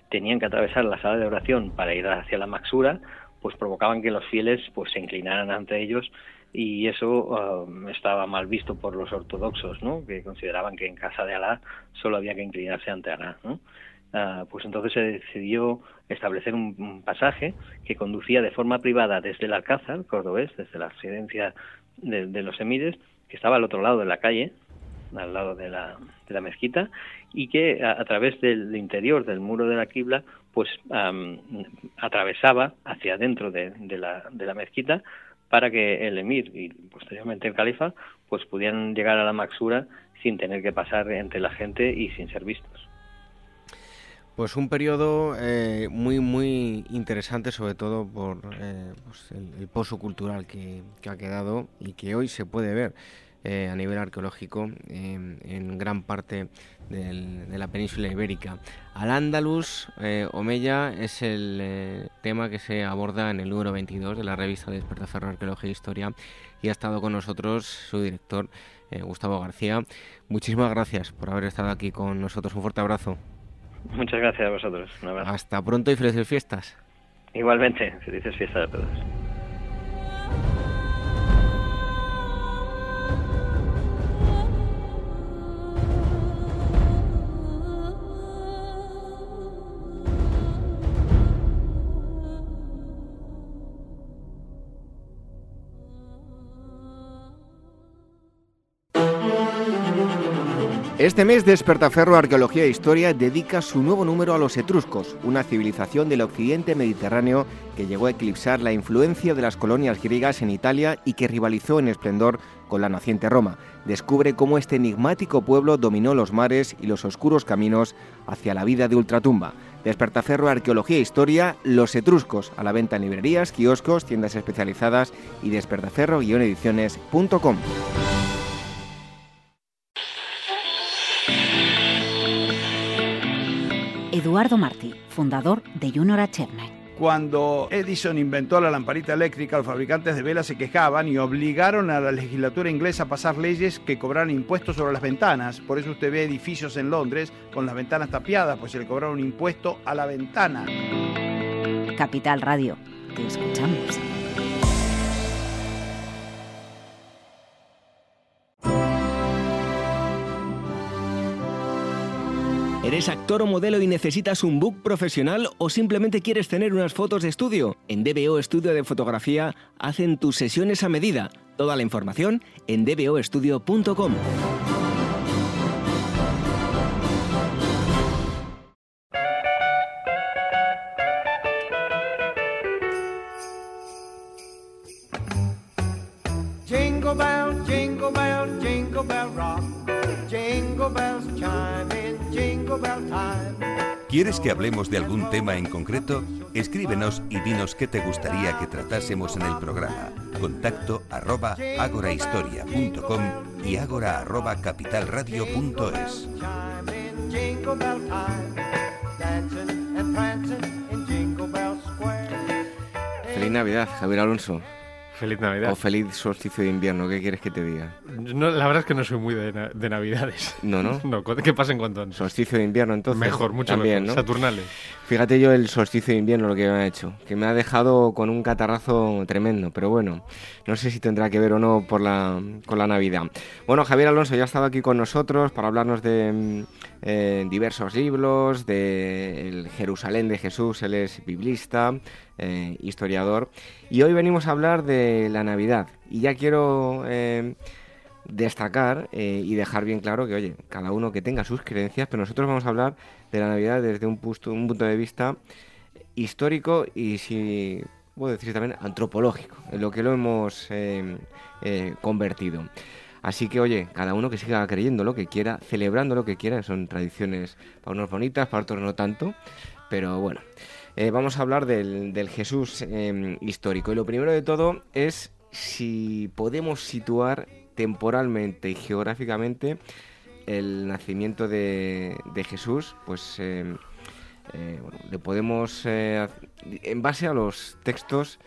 tenían que atravesar la sala de oración para ir hacia la maxura, pues provocaban que los fieles pues se inclinaran ante ellos y eso um, estaba mal visto por los ortodoxos, ¿no? que consideraban que en casa de Alá solo había que inclinarse ante Alá. Ah, pues entonces se decidió establecer un, pasaje que conducía de forma privada desde el Alcázar, cordobés, desde la residencia de, los emires, que estaba al otro lado de la calle, al lado de la, de la mezquita, y que a, través del interior del muro de la quibla pues atravesaba hacia adentro de, la, de la mezquita para que el emir y posteriormente el califa pues pudieran llegar a la maxura sin tener que pasar entre la gente y sin ser vistos. Pues un periodo eh, muy muy interesante, sobre todo por eh, pues el, pozo cultural que, ha quedado y que hoy se puede ver eh, a nivel arqueológico en gran parte de la península ibérica. Al Andalus, Omeya es el tema que se aborda en el número 22 de la revista Despertaferro Arqueología e Historia y ha estado con nosotros su director, Gustavo García. Muchísimas gracias por haber estado aquí con nosotros. Un fuerte abrazo. [LAUGHS] Muchas gracias a vosotros. Hasta pronto y felices fiestas. Igualmente, felices fiestas a todos. Este mes Despertaferro Arqueología e Historia dedica su nuevo número a los etruscos, una civilización del occidente mediterráneo que llegó a eclipsar la influencia de las colonias griegas en Italia y que rivalizó en esplendor con la naciente Roma. Descubre cómo este enigmático pueblo dominó los mares y los oscuros caminos hacia la vida de ultratumba. Despertaferro Arqueología e Historia, Los Etruscos, a la venta en librerías, kioscos, tiendas especializadas y despertaferro-ediciones.com. Eduardo Martí, fundador de Junior Achievement. Cuando Edison inventó la lamparita eléctrica, los fabricantes de velas se quejaban y obligaron a la legislatura inglesa a pasar leyes que cobraran impuestos sobre las ventanas. Por eso usted ve edificios en Londres con las ventanas tapiadas, pues se le cobraron un impuesto a la ventana. Capital Radio, te escuchamos. ¿Eres actor o modelo y necesitas un book profesional o simplemente quieres tener unas fotos de estudio? En DBO Estudio de Fotografía hacen tus sesiones a medida. Toda la información en dboestudio.com. ¿Quieres que hablemos de algún tema en concreto? Escríbenos y dinos qué te gustaría que tratásemos en el programa. Contacto arroba agorahistoria.com y agora arroba capitalradio.es. Feliz Navidad, Javier Alonso. Feliz Navidad. O feliz solsticio de invierno, ¿qué quieres que te diga? No, la verdad es que no soy muy de, na- de Navidades. No, ¿no? [LAUGHS] No, que pasen cuanto antes. Solsticio de invierno, entonces. Mejor, mucho También, mejor. ¿no? Saturnales. Fíjate yo el solsticio de invierno lo que me ha hecho, que me ha dejado con un catarrazo tremendo, pero bueno, no sé si tendrá que ver o no por la, con la Navidad. Bueno, Javier Alonso ya ha estado aquí con nosotros para hablarnos de eh, diversos libros, de el Jerusalén de Jesús, él es biblista, eh, historiador, y hoy venimos a hablar de la Navidad. Y ya quiero... eh, destacar eh, y dejar bien claro que, oye, cada uno que tenga sus creencias, pero nosotros vamos a hablar de la Navidad desde un, un punto de vista histórico y, si puedo decir también, antropológico, en lo que lo hemos convertido. Así que, oye, cada uno que siga creyendo lo que quiera, celebrando lo que quiera, son tradiciones para unos bonitas, para otros no tanto, pero bueno. Eh, vamos a hablar del, del Jesús eh, histórico. Y lo primero de todo es si podemos situar temporalmente y geográficamente el nacimiento de, de Jesús, pues eh, eh, bueno, le podemos, eh, en base a los textos,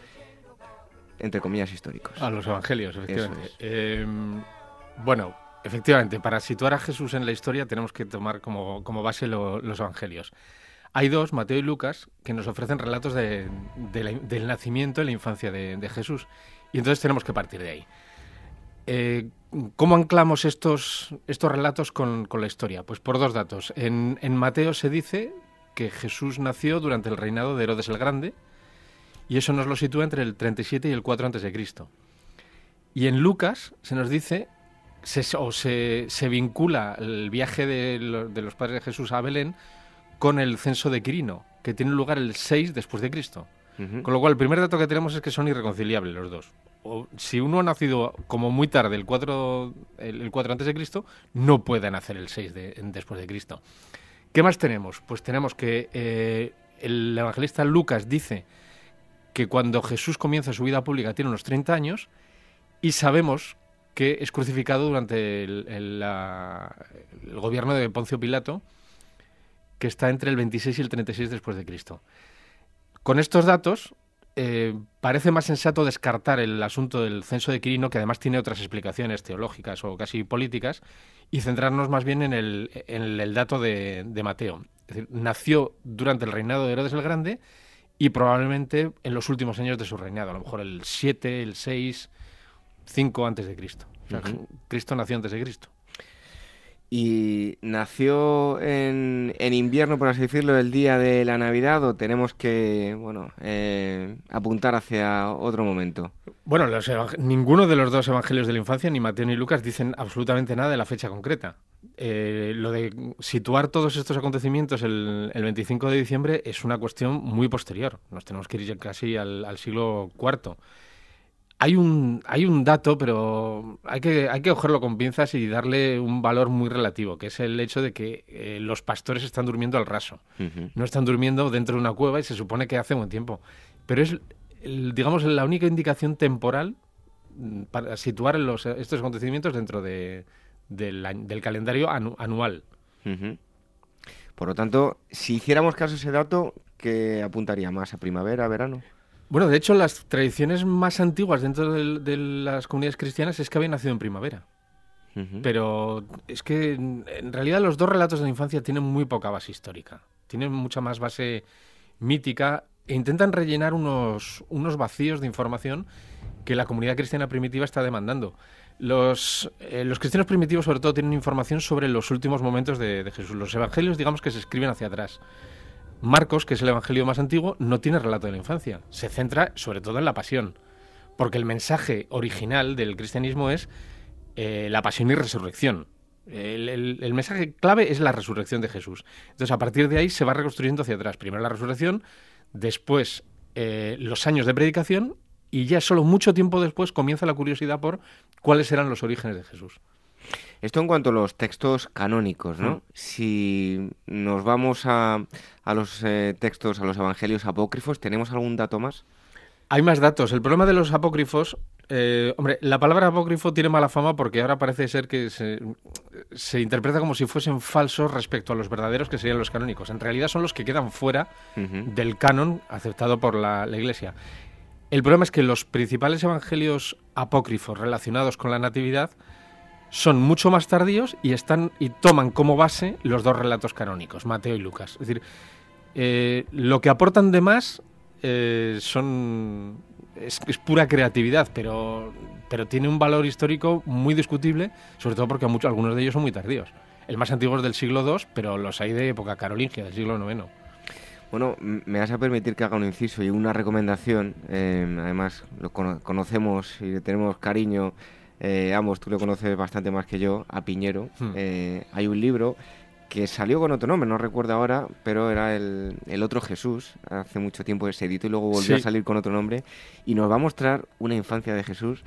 entre comillas, históricos. A los evangelios, efectivamente. es. Bueno, efectivamente, para situar a Jesús en la historia tenemos que tomar como, como base lo- los evangelios. Hay dos, Mateo y Lucas, que nos ofrecen relatos de- de la- del nacimiento y la infancia de, Jesús. Y entonces tenemos que partir de ahí. Eh, ¿Cómo anclamos estos, estos relatos con, con la historia? Pues por dos datos. En, en Mateo se dice que Jesús nació durante el reinado de Herodes el Grande, y eso nos lo sitúa entre el 37 y el 4 antes de Cristo. Y en Lucas se nos dice, se, o se, se vincula el viaje de, lo- de los padres de Jesús a Belén con el censo de Quirino, que tiene lugar el 6 después de Cristo. Con lo cual, el primer dato que tenemos es que son irreconciliables los dos. O, si uno ha nacido como muy tarde, el 4, el, el 4 antes de Cristo, no puede nacer el 6 de- después de Cristo. ¿Qué más tenemos? Pues tenemos que eh, el evangelista Lucas dice que cuando Jesús comienza su vida pública tiene unos 30 años y sabemos que es crucificado durante el, gobierno de Poncio Pilato, que está entre el 26 y el 36 después de Cristo. Con estos datos, eh, parece más sensato descartar el asunto del censo de Quirino, que además tiene otras explicaciones teológicas o casi políticas, y centrarnos más bien en el, en el dato de, de Mateo. Es decir, nació durante el reinado de Herodes el Grande y probablemente en los últimos años de su reinado, a lo mejor el 7, el 6, 5 antes de Cristo. O sea, Ujú. Cristo nació antes de Cristo. ¿Y nació en, en invierno, por así decirlo, el día de la Navidad o tenemos que, bueno, eh, apuntar hacia otro momento? Bueno, los ninguno de los dos evangelios de la infancia, ni Mateo ni Lucas, dicen absolutamente nada de la fecha concreta. Eh, lo de situar todos estos acontecimientos el, el 25 de diciembre es una cuestión muy posterior. Nos tenemos que ir ya casi al, al siglo IV. Hay un, hay un dato, pero hay que, hay que cogerlo con pinzas y darle un valor muy relativo, que es el hecho de que eh, los pastores están durmiendo al raso. No están durmiendo dentro de una cueva y se supone que hace buen tiempo. Pero es, el- digamos, la única indicación temporal mm, para situar los, estos acontecimientos dentro de, del, del calendario anu- anual. Por lo tanto, si hiciéramos caso a ese dato, ¿qué apuntaría más a primavera, verano? Bueno, de hecho, las tradiciones más antiguas dentro de las comunidades cristianas es que había nacido en primavera. Pero es que en en realidad los dos relatos de la infancia tienen muy poca base histórica. Tienen mucha más base mítica e intentan rellenar unos, unos vacíos de información que la comunidad cristiana primitiva está demandando. Los, eh, los cristianos primitivos sobre todo tienen información sobre los últimos momentos de, de Jesús. Los evangelios digamos que se escriben hacia atrás. Marcos, que es el evangelio más antiguo, no tiene relato de la infancia. Se centra sobre todo en la pasión. Porque el mensaje original del cristianismo es eh, la pasión y resurrección. El, mensaje clave es la resurrección de Jesús. Entonces, a partir de ahí se va reconstruyendo hacia atrás. Primero la resurrección, después eh, los años de predicación y ya solo mucho tiempo después comienza la curiosidad por cuáles eran los orígenes de Jesús. Esto en cuanto a los textos canónicos, ¿no? Mm. Si nos vamos a, a los eh, textos, a los evangelios apócrifos, ¿tenemos algún dato más? Hay más datos. El problema de los apócrifos, eh, hombre, la palabra apócrifo tiene mala fama porque ahora parece ser que se, se interpreta como si fuesen falsos respecto a los verdaderos que serían los canónicos. En realidad son los que quedan fuera del canon aceptado por la, la Iglesia. El problema es que los principales evangelios apócrifos relacionados con la Natividad son mucho más tardíos y están y toman como base los dos relatos canónicos, Mateo y Lucas. Es decir, eh, lo que aportan de más eh, son es, pura creatividad, pero, pero tiene un valor histórico muy discutible, sobre todo porque muchos, algunos de ellos son muy tardíos. El más antiguo es del siglo II, pero los hay de época carolingia, del siglo IX. Bueno, me vas a permitir que haga un inciso y una recomendación. Eh, además, lo cono conocemos y le tenemos cariño. Eh, ambos, tú lo conoces bastante más que yo, a Piñero. Hmm. Eh, hay un libro que salió con otro nombre, no recuerdo ahora, pero era el, el otro Jesús. Hace mucho tiempo ese edito y luego volvió sí. a salir con otro nombre. Y nos va a mostrar una infancia de Jesús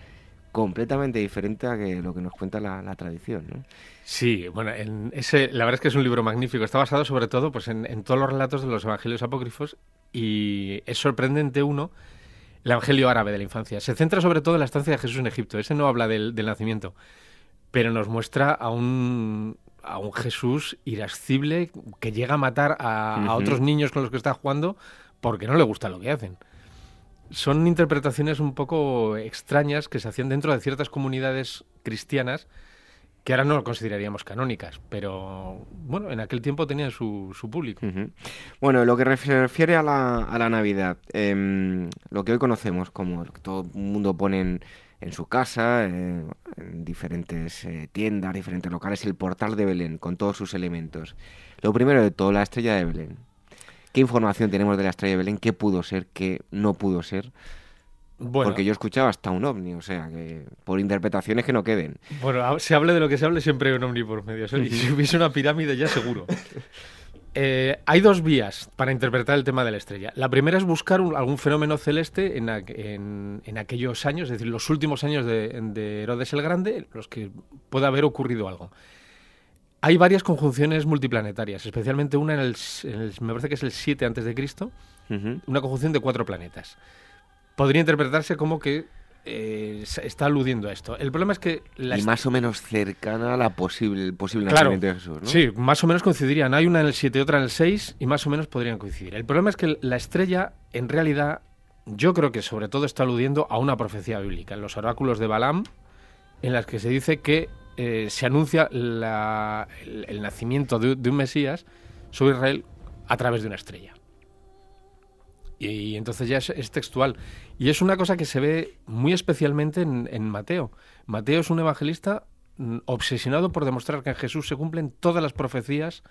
completamente diferente a que lo que nos cuenta la, la tradición. ¿no? Sí, bueno, en ese, la verdad es que es un libro magnífico. Está basado sobre todo pues, en, en, todos los relatos de los evangelios apócrifos y es sorprendente uno, el evangelio árabe de la infancia. Se centra sobre todo en la estancia de Jesús en Egipto. Ese no habla del, del nacimiento, pero nos muestra a un, a un Jesús irascible que llega a matar a, uh -huh. a otros niños con los que está jugando porque no le gusta lo que hacen son interpretaciones un poco extrañas que se hacían dentro de ciertas comunidades cristianas que ahora no lo consideraríamos canónicas, pero bueno, en aquel tiempo tenían su, su público. Uh -huh. Bueno, lo que refiere a la, a la Navidad, eh, lo que hoy conocemos como lo que todo el mundo pone en, en su casa, eh, en diferentes eh, tiendas, diferentes locales, el portal de Belén, con todos sus elementos. Lo primero de todo, la estrella de Belén. ¿Qué información tenemos de la estrella de Belén? ¿Qué pudo ser? ¿Qué no pudo ser? Bueno, Porque yo escuchaba hasta un ovni, o sea, que por interpretaciones que no queden. Bueno, se hable de lo que se hable, siempre hay un ovni por medio. Y si [LAUGHS] hubiese una pirámide ya seguro. Eh, hay dos vías para interpretar el tema de la estrella. La primera es buscar un, algún fenómeno celeste en, en, en, aquellos años, es decir, los últimos años de, de Herodes el Grande, los que pueda haber ocurrido algo. Hay varias conjunciones multiplanetarias, especialmente una en el, en el me parece que es el 7 antes de Cristo, una conjunción de cuatro planetas. Podría interpretarse como que eh, está aludiendo a esto. El problema es que la y más o menos cercana a la posible el posible claro, nacimiento de Jesús, ¿no? Sí, más o menos coincidirían. Hay una en el 7 y otra en el 6 y más o menos podrían coincidir. El problema es que la estrella en realidad yo creo que sobre todo está aludiendo a una profecía bíblica en los oráculos de Balaam en las que se dice que eh, se anuncia la, el, el, nacimiento de, de, un Mesías sobre Israel a través de una estrella. Y, entonces ya es, textual. Y es una cosa que se ve muy especialmente en, Mateo. Mateo es un evangelista mm, obsesionado por demostrar que en Jesús se cumplen todas las profecías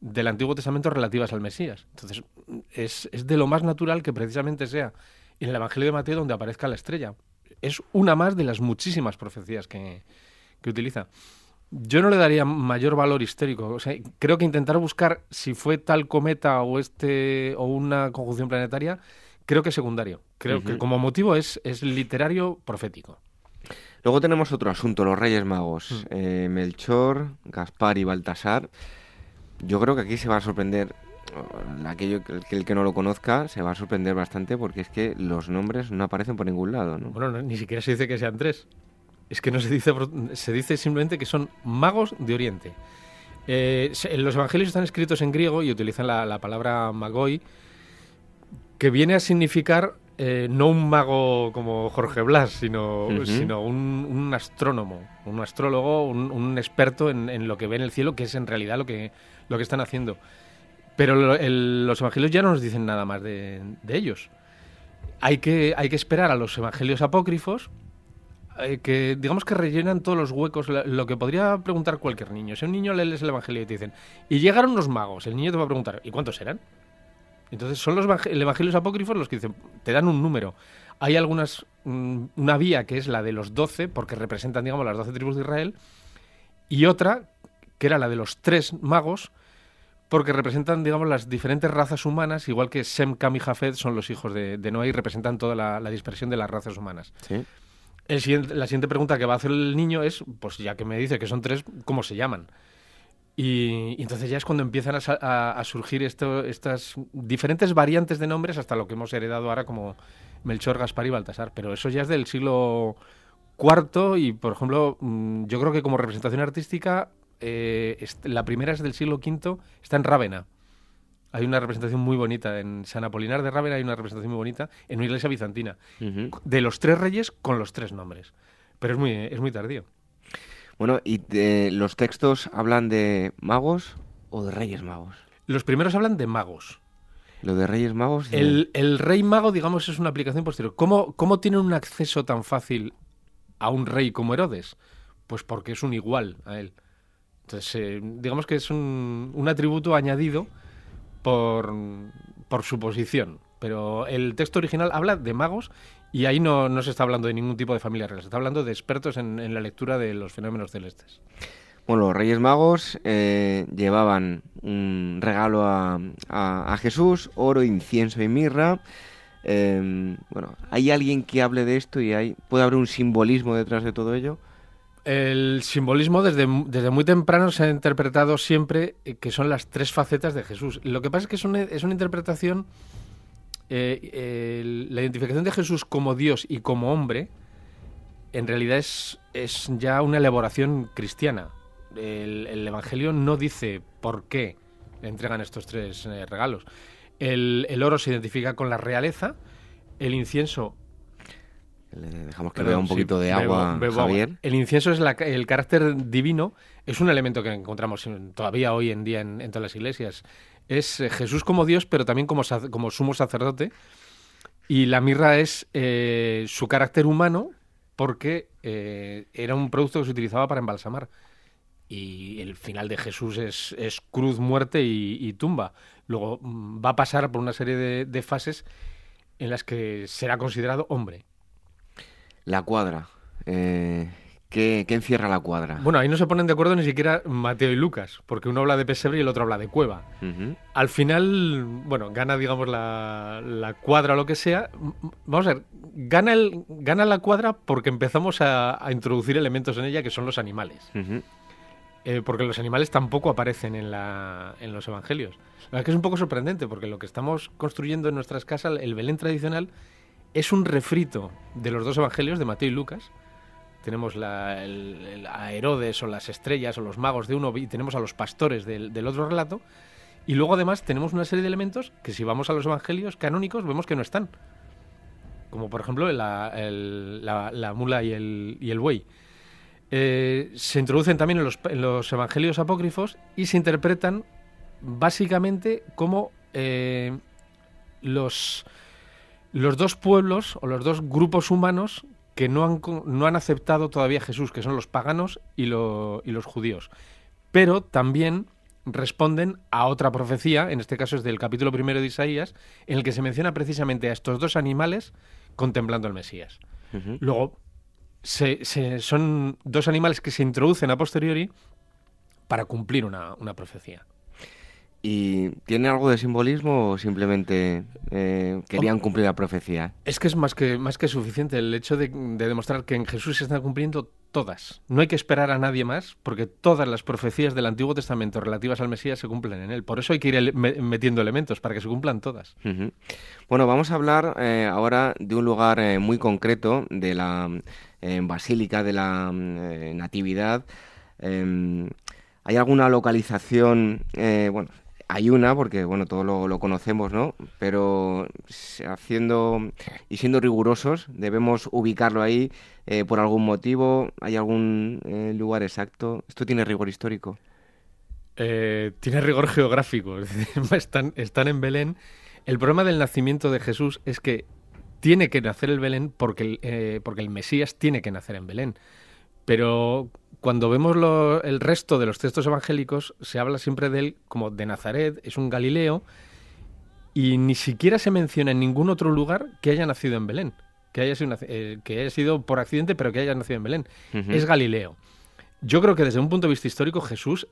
del Antiguo Testamento relativas al Mesías. Entonces es, es de lo más natural que precisamente sea en el Evangelio de Mateo donde aparezca la estrella. Es una más de las muchísimas profecías que, que utiliza. Yo no le daría mayor valor histórico. O sea, creo que intentar buscar si fue tal cometa o este o una conjunción planetaria, creo que es secundario. Creo uh -huh. que como motivo es, es literario profético. Luego tenemos otro asunto, los Reyes Magos. Uh -huh. eh, Melchor, Gaspar y Baltasar. Yo creo que aquí se va a sorprender aquello que el que no lo conozca se va a sorprender bastante porque es que los nombres no aparecen por ningún lado, ¿no? Bueno, no, ni siquiera se dice que sean tres. Es que no se dice, se dice simplemente que son magos de Oriente. Eh, los evangelios están escritos en griego y utilizan la, la palabra magoi, que viene a significar eh, no un mago como Jorge Blas, sino, uh -huh. sino un, un, astrónomo, un astrólogo, un, un experto en, en, lo que ve en el cielo, que es en realidad lo que, lo que están haciendo. Pero lo, el, los evangelios ya no nos dicen nada más de, de ellos. Hay que, hay que esperar a los evangelios apócrifos eh, que digamos que rellenan todos los huecos, lo que podría preguntar cualquier niño. Si un niño le lees el Evangelio y te dicen, y llegaron los magos, el niño te va a preguntar, ¿y cuántos eran? Entonces son los evangelios apócrifos los que dicen, te dan un número. Hay algunas, mm, una vía que es la de los doce, porque representan, digamos, las doce tribus de Israel, y otra, que era la de los tres magos, porque representan, digamos, las diferentes razas humanas, igual que Sem, Cam y Jafet son los hijos de, de Noé y representan toda la, la dispersión de las razas humanas. ¿Sí? El siguiente, la siguiente pregunta que va a hacer el niño es, pues ya que me dice que son tres, ¿cómo se llaman? Y, y entonces ya es cuando empiezan a, a, a surgir esto, estas diferentes variantes de nombres hasta lo que hemos heredado ahora como Melchor, Gaspar y Baltasar. Pero eso ya es del siglo IV y, por ejemplo, mm, yo creo que como representación artística, eh, la primera es del siglo V, está en Rávena. Hay una representación muy bonita. En San Apolinar de Rávena hay una representación muy bonita en una iglesia bizantina. De los tres reyes con los tres nombres. Pero es muy, es muy tardío. Bueno, ¿y los textos hablan de magos o de reyes magos? Los primeros hablan de magos. Lo de Reyes Magos. El, el, Rey Mago, digamos, es una aplicación posterior. ¿Cómo, ¿Cómo tienen un acceso tan fácil a un rey como Herodes? Pues porque es un igual a él. Entonces, eh, digamos que es un, un atributo añadido por, por, su posición. Pero el texto original habla de magos y ahí no, no, se está hablando de ningún tipo de familia real. Se está hablando de expertos en, en la lectura de los fenómenos celestes. Bueno, los Reyes Magos eh, llevaban un regalo a, a, Jesús, oro, incienso y mirra. Em, bueno, ¿hay alguien que hable de esto y hay, puede haber un simbolismo detrás de todo ello? El simbolismo desde, desde muy temprano se ha interpretado siempre eh, que son las tres facetas de Jesús. Lo que pasa es que es una, es una interpretación, eh, la identificación de Jesús como Dios y como hombre, en realidad es, es ya una elaboración cristiana el, Evangelio no dice por qué entregan estos tres eh, regalos. El, oro se identifica con la realeza, el incienso... Le dejamos que vea un poquito de agua, Javier. El incienso es el carácter divino, es un elemento que encontramos todavía hoy en día en, todas las iglesias. Es eh, Jesús como Dios, pero también como, como sumo sacerdote. Y la mirra es eh, su carácter humano, porque era un producto que se utilizaba para embalsamar y el final de Jesús es, es cruz, muerte y, tumba. Luego mm, va a pasar por una serie de, fases en las que será considerado hombre. La cuadra. Eh, ¿qué, encierra la cuadra? Bueno, ahí no se ponen de acuerdo ni siquiera Mateo y Lucas, porque uno habla de pesebre y el otro habla de cueva. Al final, bueno, gana, digamos, la, la, cuadra o lo que sea. Vamos a ver, gana, el, gana la cuadra porque empezamos a, introducir elementos en ella que son los animales. Eh, porque los animales tampoco aparecen en, la, en los evangelios. La verdad es que es un poco sorprendente, porque lo que estamos construyendo en nuestras casas, el Belén tradicional, es un refrito de los dos evangelios, de Mateo y Lucas. Tenemos la, a Herodes o las estrellas o los magos de uno y tenemos a los pastores del, del otro relato. Y luego además tenemos una serie de elementos que si vamos a los evangelios canónicos vemos que no están. Como por ejemplo la, la, la mula y el, y el buey. Eh, se introducen también en los, evangelios apócrifos y se interpretan básicamente como eh, los, los dos pueblos o los dos grupos humanos que no han, no han aceptado todavía a Jesús, que son los paganos y, y los judíos. Pero también responden a otra profecía, en este caso es del capítulo primero de Isaías, en el que se menciona precisamente a estos dos animales contemplando al Mesías. Luego, se, son dos animales que se introducen a posteriori para cumplir una, profecía. ¿Y tiene algo de simbolismo o simplemente eh, querían cumplir la profecía? Es que es más que, más que suficiente el hecho de, demostrar que en Jesús se están cumpliendo todas. No hay que esperar a nadie más porque todas las profecías del Antiguo Testamento relativas al Mesías se cumplen en él. Por eso hay que ir metiendo elementos para que se cumplan todas. Bueno, vamos a hablar eh, ahora de un lugar eh, muy concreto de la Basílica de la Natividad. Em, ¿Hay alguna localización, bueno, hay una, porque bueno, todo lo, conocemos, ¿no? Pero haciendo y siendo rigurosos, debemos ubicarlo ahí eh, por algún motivo. ¿Hay algún eh, lugar exacto? ¿Esto tiene rigor histórico? Eh, tiene rigor geográfico. [LAUGHS] están, están en Belén. El problema del nacimiento de Jesús es que tiene que nacer el Belén porque porque el Mesías tiene que nacer en Belén. Pero cuando vemos el resto de los textos evangélicos, se habla siempre de él como de Nazaret, es un Galileo, y ni siquiera se menciona en ningún otro lugar que haya nacido en Belén, que haya sido, eh, que haya sido por accidente, pero que haya nacido en Belén. Es Galileo. Yo creo que desde un punto de vista histórico Jesús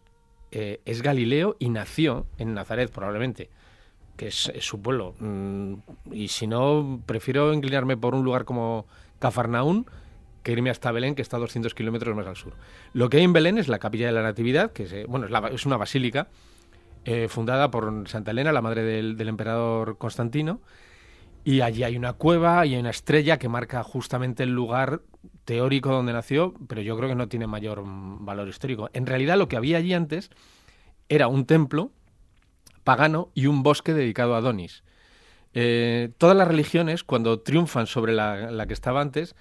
eh, es Galileo y nació en Nazaret probablemente, que es, su pueblo. Mm, y si no, prefiero inclinarme por un lugar como Cafarnaún, que irme hasta Belén, que está a 200 kilómetros más al sur. Lo que hay en Belén es la capilla de la Natividad, que es, bueno, es, una basílica eh, fundada por Santa Elena, la madre del, emperador Constantino, y allí hay una cueva y hay una estrella que marca justamente el lugar teórico donde nació, pero yo creo que no tiene mayor valor histórico. En realidad lo que había allí antes era un templo pagano y un bosque dedicado a Adonis. Eh, todas las religiones, cuando triunfan sobre la, que estaba antes,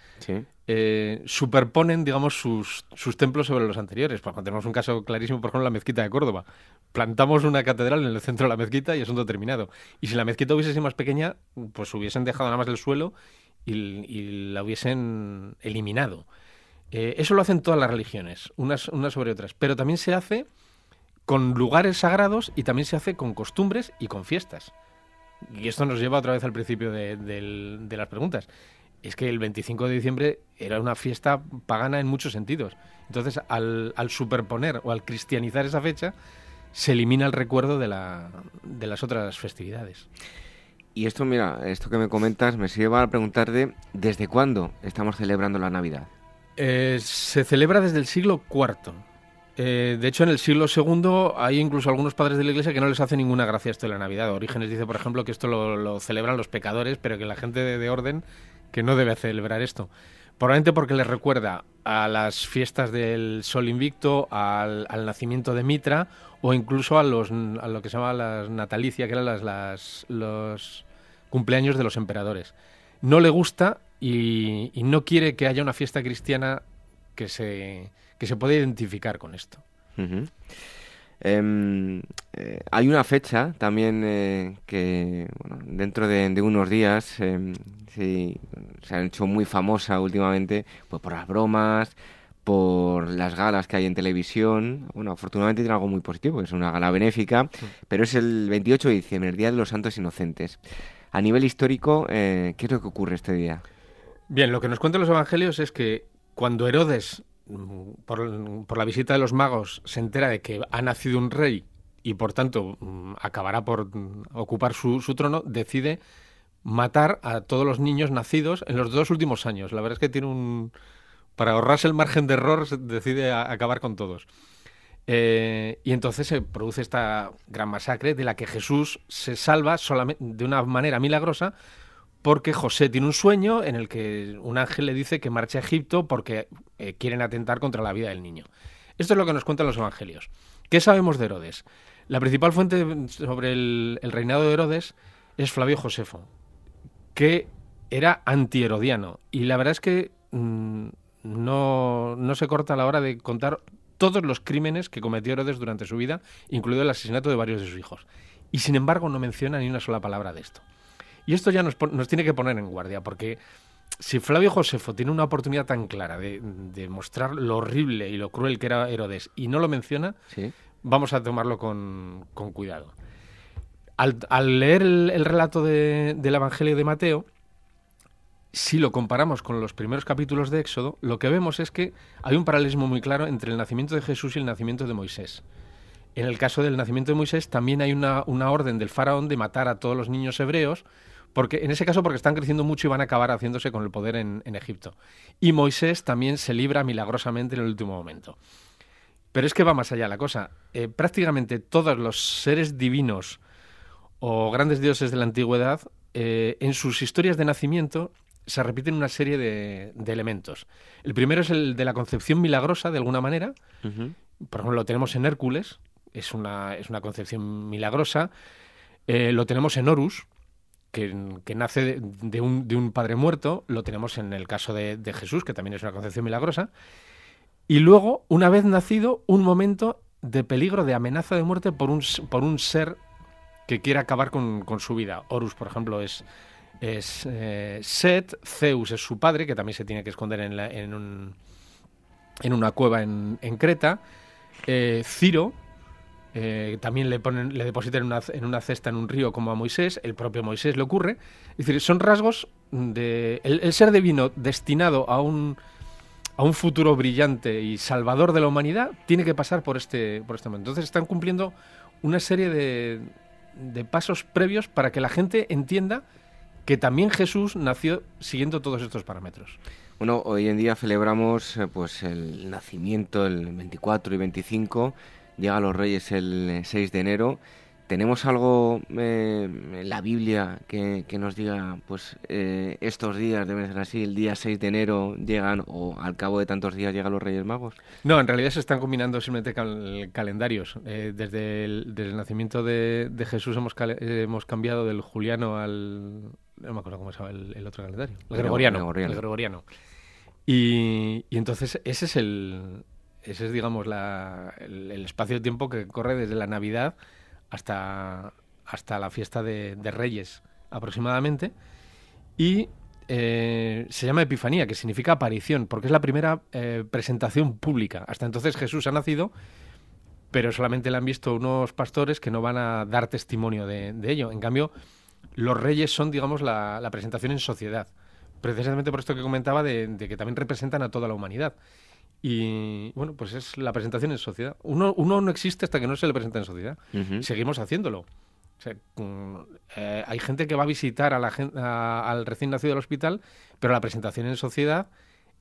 eh, superponen, digamos, sus, sus, templos sobre los anteriores. Ejemplo, tenemos un caso clarísimo, por ejemplo, la mezquita de Córdoba. Plantamos una catedral en el centro de la mezquita y asunto terminado. Y si la mezquita hubiese sido más pequeña, pues hubiesen dejado nada más el suelo y, la hubiesen eliminado. Eh, eso lo hacen todas las religiones, unas, unas sobre otras. Pero también se hace con lugares sagrados y también se hace con costumbres y con fiestas. Y esto nos lleva otra vez al principio de, las preguntas. Es que el 25 de diciembre era una fiesta pagana en muchos sentidos. Entonces, al, superponer o al cristianizar esa fecha, se elimina el recuerdo de, la, de las otras festividades. Y esto, mira, esto que me comentas me lleva a preguntarte, ¿desde cuándo estamos celebrando la Navidad? Eh, se celebra desde el siglo IV. Eh, de hecho, en el siglo II hay incluso algunos padres de la Iglesia que no les hace ninguna gracia esto de la Navidad. Orígenes dice, por ejemplo, que esto lo, celebran los pecadores, pero que la gente de, orden que no debe celebrar esto. Probablemente porque les recuerda a las fiestas del Sol Invicto, al, nacimiento de Mitra o incluso a, los, lo que se llama las natalicia, que eran las, los cumpleaños de los emperadores. No le gusta y no quiere que haya una fiesta cristiana que se que se puede identificar con esto. Em, eh, hay una fecha también eh, que dentro de, unos días em, se ha hecho muy famosa últimamente pues por las bromas, por las galas que hay en televisión. Bueno, afortunadamente tiene algo muy positivo, es una gala benéfica, pero es el 28 de diciembre, el Día de los Santos Inocentes. A nivel histórico, eh, ¿qué es lo que ocurre este día? Bien, lo que nos cuentan los evangelios es que cuando Herodes por, la visita de los magos, se entera de que ha nacido un rey y por tanto mm, acabará por mm, ocupar su, trono, decide matar a todos los niños nacidos en los dos últimos años. La verdad es que tiene un... Para ahorrarse el margen de error, decide acabar con todos. Eh, y entonces se produce esta gran masacre de la que Jesús se salva solamente de una manera milagrosa porque José tiene un sueño en el que un ángel le dice que marche a Egipto porque eh, quieren atentar contra la vida del niño. Esto es lo que nos cuentan los evangelios. ¿Qué sabemos de Herodes? La principal fuente sobre el, reinado de Herodes es Flavio Josefo, que era antiherodiano. Y la verdad es que mm, no, no se corta a la hora de contar todos los crímenes que cometió Herodes durante su vida, incluido el asesinato de varios de sus hijos. Y sin embargo no menciona ni una sola palabra de esto. Y esto ya nos, tiene que poner en guardia, porque si Flavio Josefo tiene una oportunidad tan clara de, mostrar lo horrible y lo cruel que era Herodes y no lo menciona, vamos a tomarlo con, cuidado. Al, leer el, relato del Evangelio de Mateo, si lo comparamos con los primeros capítulos de Éxodo, lo que vemos es que hay un paralelismo muy claro entre el nacimiento de Jesús y el nacimiento de Moisés. En el caso del nacimiento de Moisés también hay una, una orden del faraón de matar a todos los niños hebreos porque, en ese caso, porque están creciendo mucho y van a acabar haciéndose con el poder en, Egipto. Y Moisés también se libra milagrosamente en el último momento. Pero es que va más allá la cosa. Eh, prácticamente todos los seres divinos o grandes dioses de la antigüedad, eh, en sus historias de nacimiento, se repiten una serie de, elementos. El primero es el de la concepción milagrosa, de alguna manera. Por ejemplo, lo tenemos en Hércules, es una, es una concepción milagrosa. Eh, lo tenemos en Horus, que, nace de, un, de, un, padre muerto, lo tenemos en el caso de, Jesús, que también es una concepción milagrosa, y luego, una vez nacido, un momento de peligro, de amenaza de muerte por un, por un ser que quiere acabar con, su vida. Horus, por ejemplo, es, es eh, Set, Zeus es su padre, que también se tiene que esconder en, en, un, en una cueva en, Creta, eh, Ciro, eh, también le ponen, le depositan en una, en una, cesta en un río como a Moisés, el propio Moisés le ocurre. Es decir, son rasgos de. El, ser divino destinado a un, a un futuro brillante y salvador de la humanidad tiene que pasar por este, por este momento. Entonces están cumpliendo una serie de, de pasos previos para que la gente entienda que también Jesús nació siguiendo todos estos parámetros. Bueno, hoy en día celebramos eh, pues el nacimiento el 24 y 25 llega a los Reyes el 6 de enero. ¿tenemos algo eh, en la Biblia que, que nos diga, pues eh, estos días deben ser así, el día 6 de enero llegan o al cabo de tantos días llegan los Reyes Magos? No, en realidad se están combinando simplemente cal- calendarios. Eh, desde, el, desde el nacimiento de, de Jesús hemos, eh, hemos cambiado del juliano al... No me acuerdo cómo se llama el, el otro calendario. El Grego- gregoriano. gregoriano. El gregoriano. Y, y entonces ese es el... Ese es, digamos, la, el, el espacio de tiempo que corre desde la Navidad hasta, hasta la fiesta de, Reyes aproximadamente. Y eh, se llama Epifanía, que significa aparición, porque es la primera eh, presentación pública. Hasta entonces Jesús ha nacido, pero solamente le han visto unos pastores que no van a dar testimonio de, ello. En cambio, los reyes son, digamos, la, la presentación en sociedad. Precisamente por esto que comentaba de que también representan a toda la humanidad. Y bueno, pues es la presentación en sociedad. Uno, uno no existe hasta que no se le presenta en sociedad. Seguimos haciéndolo. O sea, mm, eh, hay gente que va a visitar a la a- al recién nacido del hospital, pero la presentación en sociedad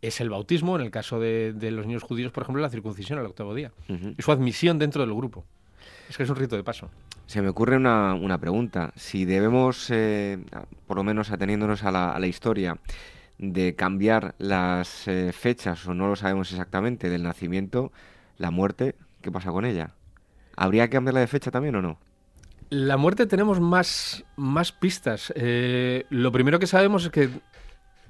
es el bautismo, en el caso de, de los niños judíos, por ejemplo, la circuncisión al octavo día. Ujú. Y su admisión dentro del grupo. Es que es un rito de paso. Se me ocurre una, una pregunta. Si debemos, eh, por lo menos ateniéndonos a la, a la historia, de cambiar las eh, fechas, o no lo sabemos exactamente, del nacimiento, la muerte, ¿qué pasa con ella? ¿Habría que cambiarla de fecha también o no? La muerte tenemos más, más pistas. Eh, lo primero que sabemos es que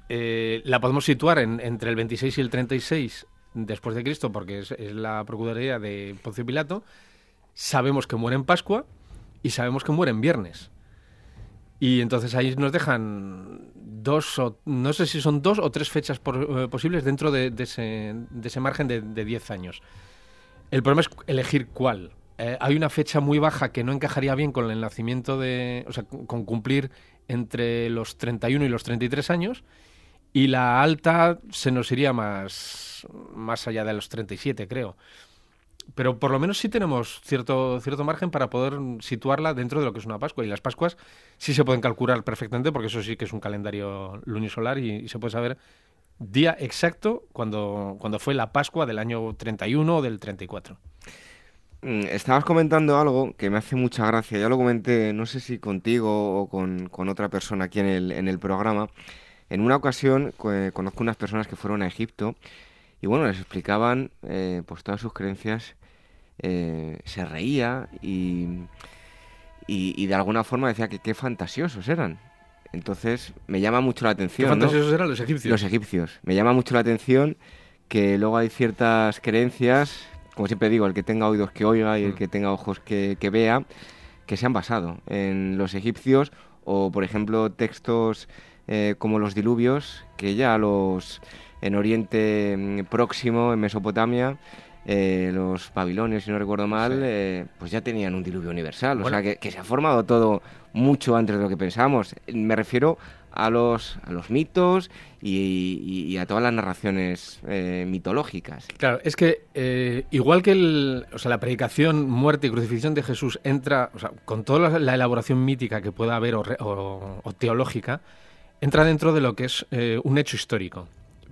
eh, la podemos situar en- entre el 26 y el 36 después de Cristo, porque es, es la procuraduría de Poncio Pilato. Sabemos que muere en Pascua y sabemos que muere en viernes. Y entonces ahí nos dejan dos, o, no sé si son dos o tres fechas por- eh, posibles dentro de, ese, de ese margen de, de 10 años. El problema es elegir cuál. Eh, hay una fecha muy baja que no encajaría bien con el nacimiento de. O sea, con cumplir entre los 31 y los 33 años. Y la alta se nos iría más, más allá de los 37, creo. Pero por lo menos sí tenemos cierto, cierto margen para poder situarla dentro de lo que es una Pascua. Y las Pascuas sí se pueden calcular perfectamente, porque eso sí que es un calendario lunisolar y, se puede saber día exacto cuando, cuando fue la Pascua del año 31 o del 34. Mm, Estabas comentando algo que me hace mucha gracia. Ya lo comenté, no sé si contigo o con, con otra persona aquí en el, en el programa. En una ocasión co- conozco unas personas que fueron a Egipto y bueno, les explicaban eh, pues todas sus creencias. eh, se reía y, y, y de alguna forma decía que qué fantasiosos eran. Entonces me llama mucho la atención. ¿no? fantasiosos eran los egipcios? Los egipcios. Me llama mucho la atención que luego hay ciertas creencias, como siempre digo, el que tenga oídos que oiga y el Mm. que tenga ojos que, que vea, que se han basado en los egipcios o, por ejemplo, textos eh, como los diluvios, que ya los en Oriente mm, Próximo, en Mesopotamia, eh, los babilonios, si no recuerdo mal, eh, pues ya tenían un diluvio universal. O sea, que, que se ha formado todo mucho antes de lo que pensamos. Me refiero a los, a los mitos y, y- y a todas las narraciones eh, mitológicas. Claro, es que igual que el, o sea, la predicación, muerte y crucifixión de Jesús entra, o sea, con toda la, la elaboración mítica que pueda haber o, re- o- o teológica, entra dentro de lo que es un hecho histórico.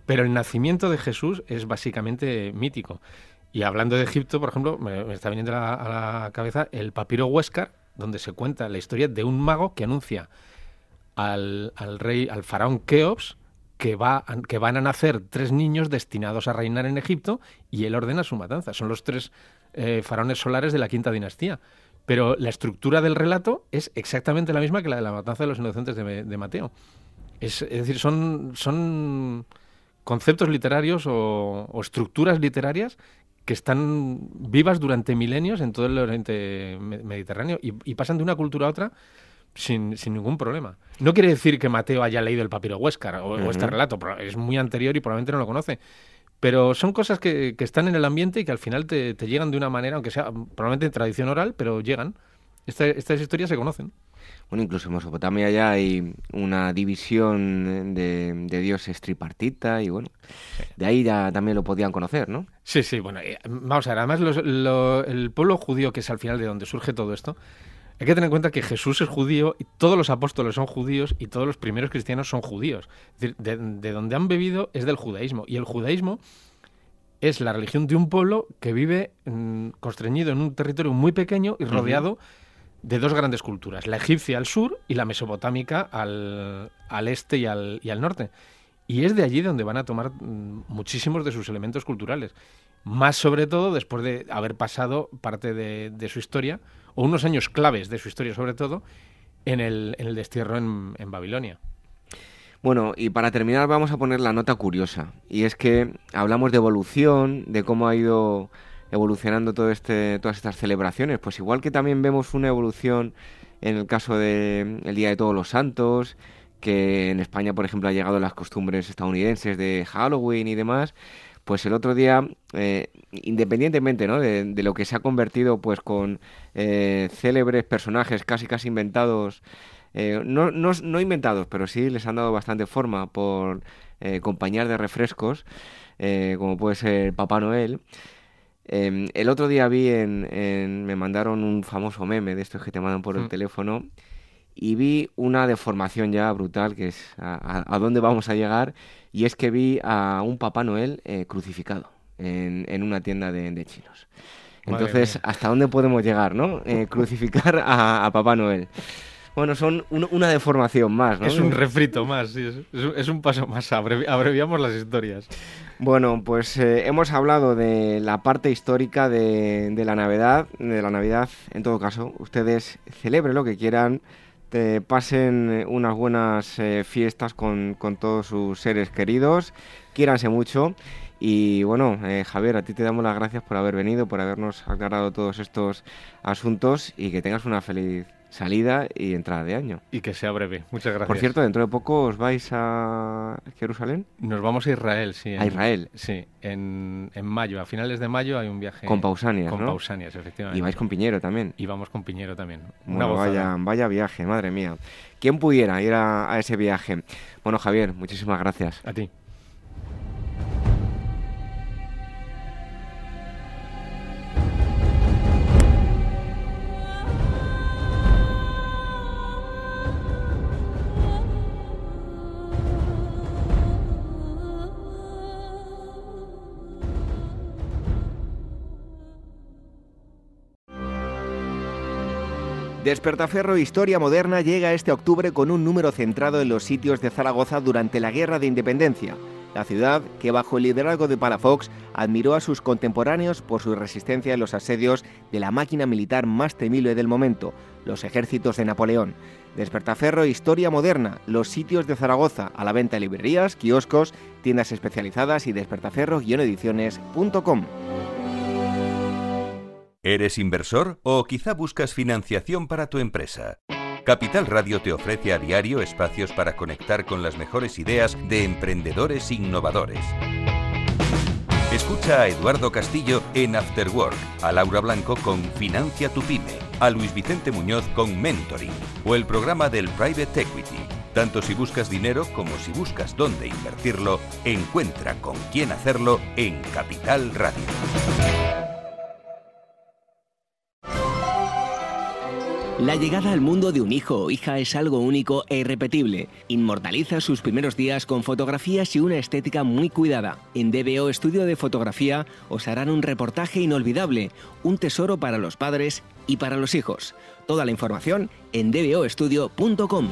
Pero el nacimiento de Jesús es básicamente mítico. Y hablando de Egipto, por ejemplo, me, está viniendo a la, cabeza el papiro Huéscar, donde se cuenta la historia de un mago que anuncia al, al rey, al faraón Keops, que, va, que van a nacer tres niños destinados a reinar en Egipto y él ordena su matanza. Son los tres eh, faraones solares de la quinta dinastía. Pero la estructura del relato es exactamente la misma que la de la matanza de los inocentes de, de Mateo. Es, es decir, son, son conceptos literarios o, o estructuras literarias que están vivas durante milenios en todo el Oriente Me- Mediterráneo y, y pasan de una cultura a otra sin, sin ningún problema. No quiere decir que Mateo haya leído el papiro Huéscar o, o este relato, es muy anterior y probablemente no lo conoce. Pero son cosas que, que están en el ambiente y que al final te, te llegan de una manera, aunque sea probablemente en tradición oral, pero llegan. Esta- estas historias se conocen. Bueno, incluso en Mesopotamia ya hay una división de, de dioses tripartita y bueno, de ahí ya también lo podían conocer, ¿no? Sí, sí, bueno, eh, vamos a ver, además los- lo- el pueblo judío, que es al final de donde surge todo esto, hay que tener en cuenta que Jesús es judío y todos los apóstoles son judíos y todos los primeros cristianos son judíos. Es decir, de, de donde han bebido es del judaísmo. Y el judaísmo es la religión de un pueblo que vive mm, constreñido en un territorio muy pequeño y rodeado de dos grandes culturas, la egipcia al sur y la mesopotámica al, al este y al, y al norte. Y es de allí donde van a tomar mm, muchísimos de sus elementos culturales. Más sobre todo después de haber pasado parte de, de su historia, o unos años claves de su historia sobre todo, en el, en el destierro en, en Babilonia. Bueno, y para terminar vamos a poner la nota curiosa. Y es que hablamos de evolución, de cómo ha ido evolucionando todo este, todas estas celebraciones. Pues igual que también vemos una evolución en el caso del Día de Todos los Santos, que en España, por ejemplo, ha llegado las costumbres estadounidenses de Halloween y demás, pues el otro día, eh, independientemente ¿no? de, de, lo que se ha convertido pues con eh, célebres personajes casi casi inventados, eh, no, no, no, inventados, pero sí les han dado bastante forma por eh, compañías de refrescos, como puede ser Papá Noel. Em, el otro día vi en, en, me mandaron un famoso meme de estos que te mandan por el mm. teléfono y vi una deformación ya brutal, que es a, a, dónde vamos a llegar, y es que vi a un Papá Noel eh, crucificado en, en, una tienda de, de chinos. Entonces, ¿hasta dónde podemos llegar, no? Eh, [LAUGHS] crucificar a, a, Papá Noel. Bueno, son un, una deformación más, ¿no? Es un refrito más, sí, es un paso más, abrevi abreviamos las historias. Bueno, pues eh, hemos hablado de la parte histórica de, la Navidad, de la Navidad, en todo caso, ustedes celebren lo que quieran, te pasen unas buenas eh, fiestas con, con, todos sus seres queridos, quiéranse mucho. Y bueno, eh, Javier, a ti te damos las gracias por haber venido, por habernos aclarado todos estos asuntos y que tengas una feliz salida y entrada de año. Y que sea breve. Muchas gracias. Por cierto, dentro de poco os vais a Jerusalén. Nos vamos a Israel, sí. En, a Israel. Sí, en, en, mayo, a finales de mayo hay un viaje. Con Pausanias, Con ¿no? Pausanias, efectivamente. Y vais con Piñero también. Y vamos con Piñero también. Bueno, vaya, vaya viaje, madre mía. ¿Quién pudiera ir a, a ese viaje? Bueno, Javier, muchísimas gracias. A ti. Despertaferro Historia Moderna llega este octubre con un número centrado en los sitios de Zaragoza durante la Guerra de Independencia. La ciudad, que bajo el liderazgo de Palafox admiró a sus contemporáneos por su resistencia en los asedios de la máquina militar más temible del momento, los ejércitos de Napoleón. Despertaferro Historia Moderna, los sitios de Zaragoza, a la venta en librerías, kioscos, tiendas especializadas y despertaferro-ediciones.com. ¿Eres inversor o quizá buscas financiación para tu empresa? Capital Radio te ofrece a diario espacios para conectar con las mejores ideas de emprendedores innovadores. Escucha a Eduardo Castillo en After Work, a Laura Blanco con Financia tu Pyme, a Luis Vicente Muñoz con Mentoring o el programa del Private Equity. Tanto si buscas dinero como si buscas dónde invertirlo, encuentra con quién hacerlo en Capital Radio. La llegada al mundo de un hijo o hija es algo único e irrepetible. Inmortaliza sus primeros días con fotografías y una estética muy cuidada. En DBO Estudio de Fotografía os harán un reportaje inolvidable, un tesoro para los padres y para los hijos. Toda la información en dboestudio.com.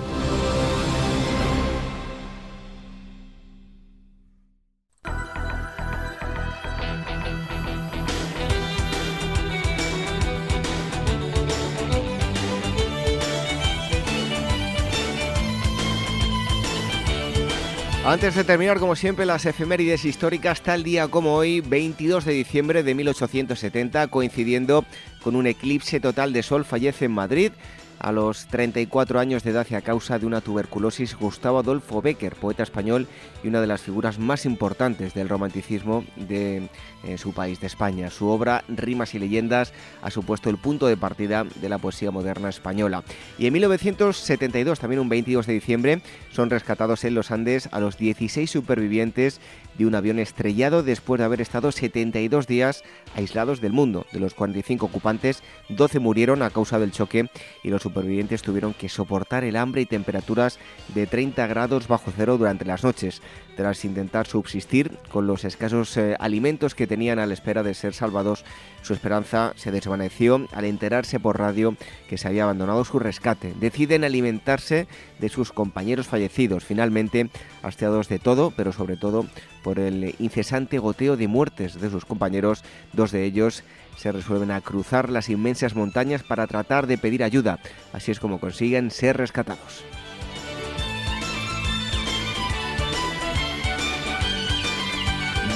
Antes de terminar, como siempre, las efemérides históricas, tal día como hoy, 22 de diciembre de 1870, coincidiendo con un eclipse total de sol, fallece en Madrid a los 34 años de edad y a causa de una tuberculosis Gustavo Adolfo Becker, poeta español y una de las figuras más importantes del romanticismo de su país, de España. Su obra Rimas y leyendas ha supuesto el punto de partida de la poesía moderna española. Y en 1972, también un 22 de diciembre, son rescatados en los Andes a los 16 supervivientes de un avión estrellado después de haber estado 72 días aislados del mundo. De los 45 ocupantes, 12 murieron a causa del choque y los supervivientes tuvieron que soportar el hambre y temperaturas de 30 grados bajo cero durante las noches, tras intentar subsistir con los escasos eh, alimentos que tenían a la espera de ser salvados. Su esperanza se desvaneció al enterarse por radio que se había abandonado su rescate. Deciden alimentarse de sus compañeros fallecidos, finalmente hastiados de todo, pero sobre todo por el incesante goteo de muertes de sus compañeros, dos de ellos se resuelven a cruzar las inmensas montañas para tratar de pedir ayuda. Así es como consiguen ser rescatados.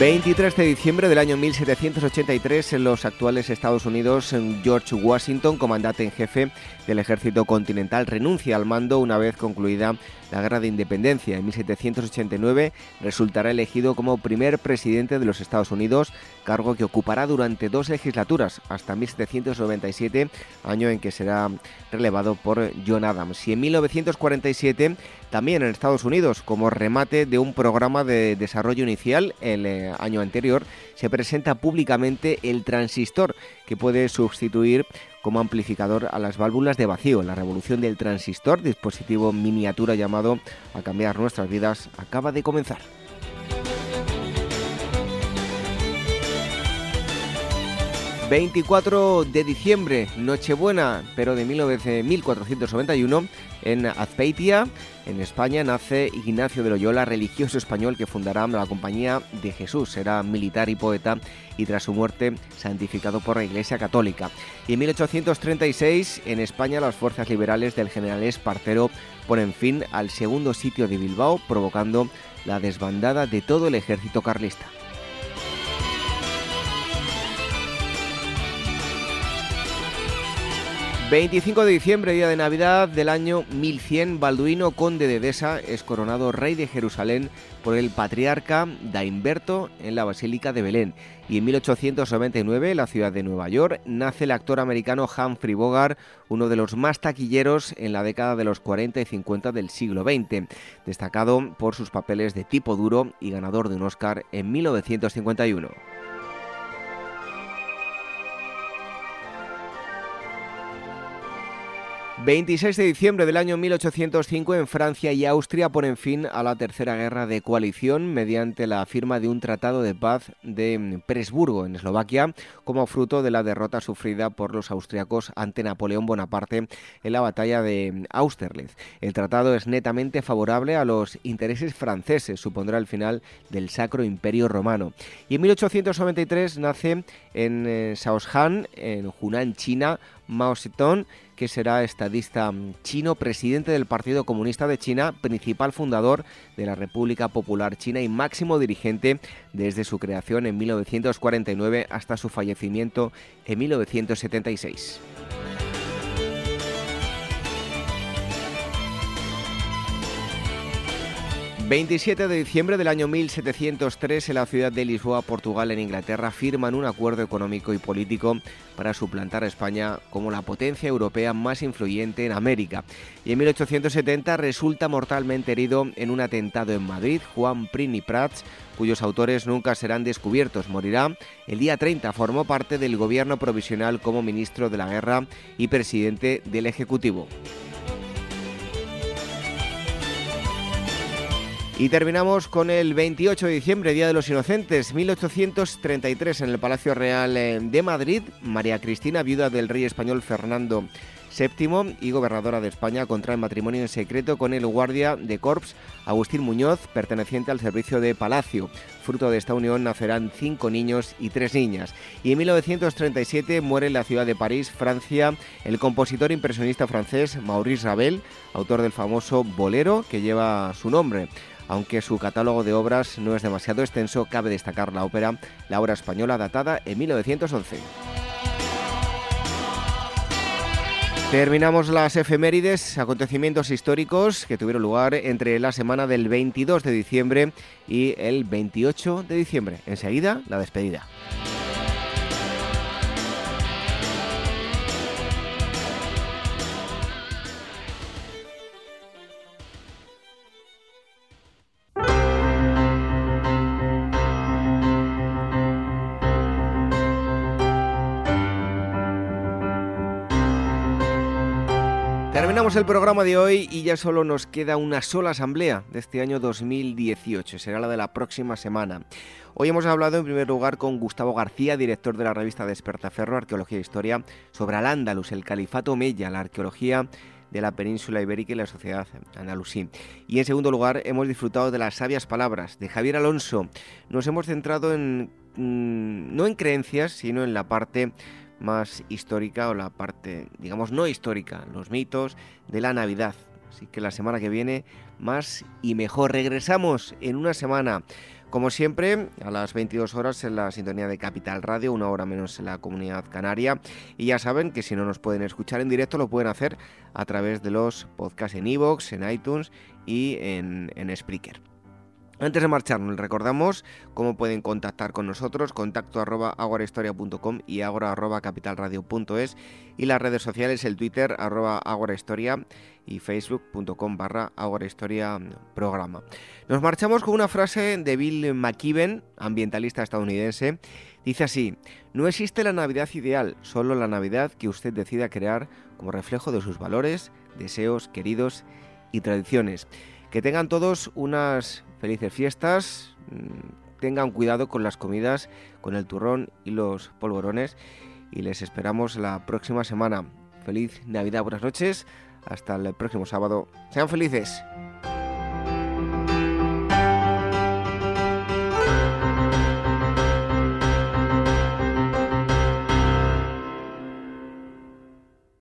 23 de diciembre del año 1783 en los actuales Estados Unidos, George Washington, comandante en jefe del ejército continental, renuncia al mando una vez concluida la Guerra de Independencia. En 1789 resultará elegido como primer presidente de los Estados Unidos, cargo que ocupará durante dos legislaturas, hasta 1797, año en que será relevado por John Adams. Y en 1947 también en Estados Unidos, como remate de un programa de desarrollo inicial el año anterior, se presenta públicamente el transistor que puede sustituir como amplificador a las válvulas de vacío. La revolución del transistor, dispositivo miniatura llamado a cambiar nuestras vidas, acaba de comenzar. 24 de diciembre, Nochebuena, pero de 1491, en Azpeitia, en España, nace Ignacio de Loyola, religioso español que fundará la Compañía de Jesús. Será militar y poeta y tras su muerte santificado por la Iglesia Católica. Y en 1836, en España, las fuerzas liberales del general Espartero ponen fin al segundo sitio de Bilbao, provocando la desbandada de todo el ejército carlista. 25 de diciembre, día de Navidad del año 1100, Balduino, conde de Edesa, es coronado rey de Jerusalén por el patriarca Daimberto en la Basílica de Belén. Y en 1899, en la ciudad de Nueva York, nace el actor americano Humphrey Bogart, uno de los más taquilleros en la década de los 40 y 50 del siglo XX, destacado por sus papeles de tipo duro y ganador de un Oscar en 1951. 26 de diciembre del año 1805 en Francia y Austria ponen fin a la Tercera Guerra de Coalición mediante la firma de un tratado de paz de Presburgo en Eslovaquia como fruto de la derrota sufrida por los austriacos ante Napoleón Bonaparte en la batalla de Austerlitz. El tratado es netamente favorable a los intereses franceses, supondrá el final del Sacro Imperio Romano. Y en 1893 nace en eh, Shaoxan, en Hunan, China, Mao Zedong, que será estadista chino, presidente del Partido Comunista de China, principal fundador de la República Popular China y máximo dirigente desde su creación en 1949 hasta su fallecimiento en 1976. 27 de diciembre del año 1703 en la ciudad de Lisboa, Portugal, en Inglaterra, firman un acuerdo económico y político para suplantar a España como la potencia europea más influyente en América. Y en 1870 resulta mortalmente herido en un atentado en Madrid Juan Prini Prats, cuyos autores nunca serán descubiertos. Morirá el día 30. Formó parte del gobierno provisional como ministro de la Guerra y presidente del Ejecutivo. Y terminamos con el 28 de diciembre, Día de los Inocentes, 1833, en el Palacio Real eh, de Madrid. María Cristina, viuda del rey español Fernando VII y gobernadora de España, contrae matrimonio en secreto con el guardia de Corps Agustín Muñoz, perteneciente al servicio de Palacio. Fruto de esta unión nacerán cinco niños y tres niñas. Y en 1937 muere en la ciudad de París, Francia, el compositor impresionista francés Maurice Ravel, autor del famoso Bolero que lleva su nombre. Aunque su catálogo de obras no es demasiado extenso, cabe destacar la ópera, la obra española datada en 1911. Terminamos las efemérides, acontecimientos históricos que tuvieron lugar entre la semana del 22 de diciembre y el 28 de diciembre. Enseguida, la despedida. El programa de hoy y ya solo nos queda una sola asamblea de este año 2018. Será la de la próxima semana. Hoy hemos hablado en primer lugar con Gustavo García, director de la revista Despertaferro, Arqueología e Historia, sobre Al-Ándalus, el Califato Mella, la arqueología de la península ibérica y la sociedad andalusí. Y en segundo lugar, hemos disfrutado de las sabias palabras de Javier Alonso. Nos hemos centrado en mm, no en creencias, sino en la parte más histórica o la parte, digamos, no histórica, los mitos de la Navidad. Así que la semana que viene más y mejor. Regresamos en una semana. Como siempre, a las 22 horas en la sintonía de Capital Radio, una hora menos en la comunidad canaria. Y ya saben que si no nos pueden escuchar en directo, lo pueden hacer a través de los podcasts en iVoox, en iTunes y en, en Spreaker. Antes de marcharnos, recordamos cómo pueden contactar con nosotros, contacto arroba aguarahistoria.com y agora arroba capitalradio.es y las redes sociales, el Twitter arroba aguarahistoria y facebook.com barra aguarahistoria programa. Nos marchamos con una frase de Bill McKibben, ambientalista estadounidense. Dice así, no existe la Navidad ideal, solo la Navidad que usted decida crear como reflejo de sus valores, deseos, queridos y tradiciones. Que tengan todos unas felices fiestas, mm, tengan cuidado con las comidas, con el turrón y los polvorones y les esperamos la próxima semana. Feliz Navidad, buenas noches, hasta el próximo sábado. Sean felices.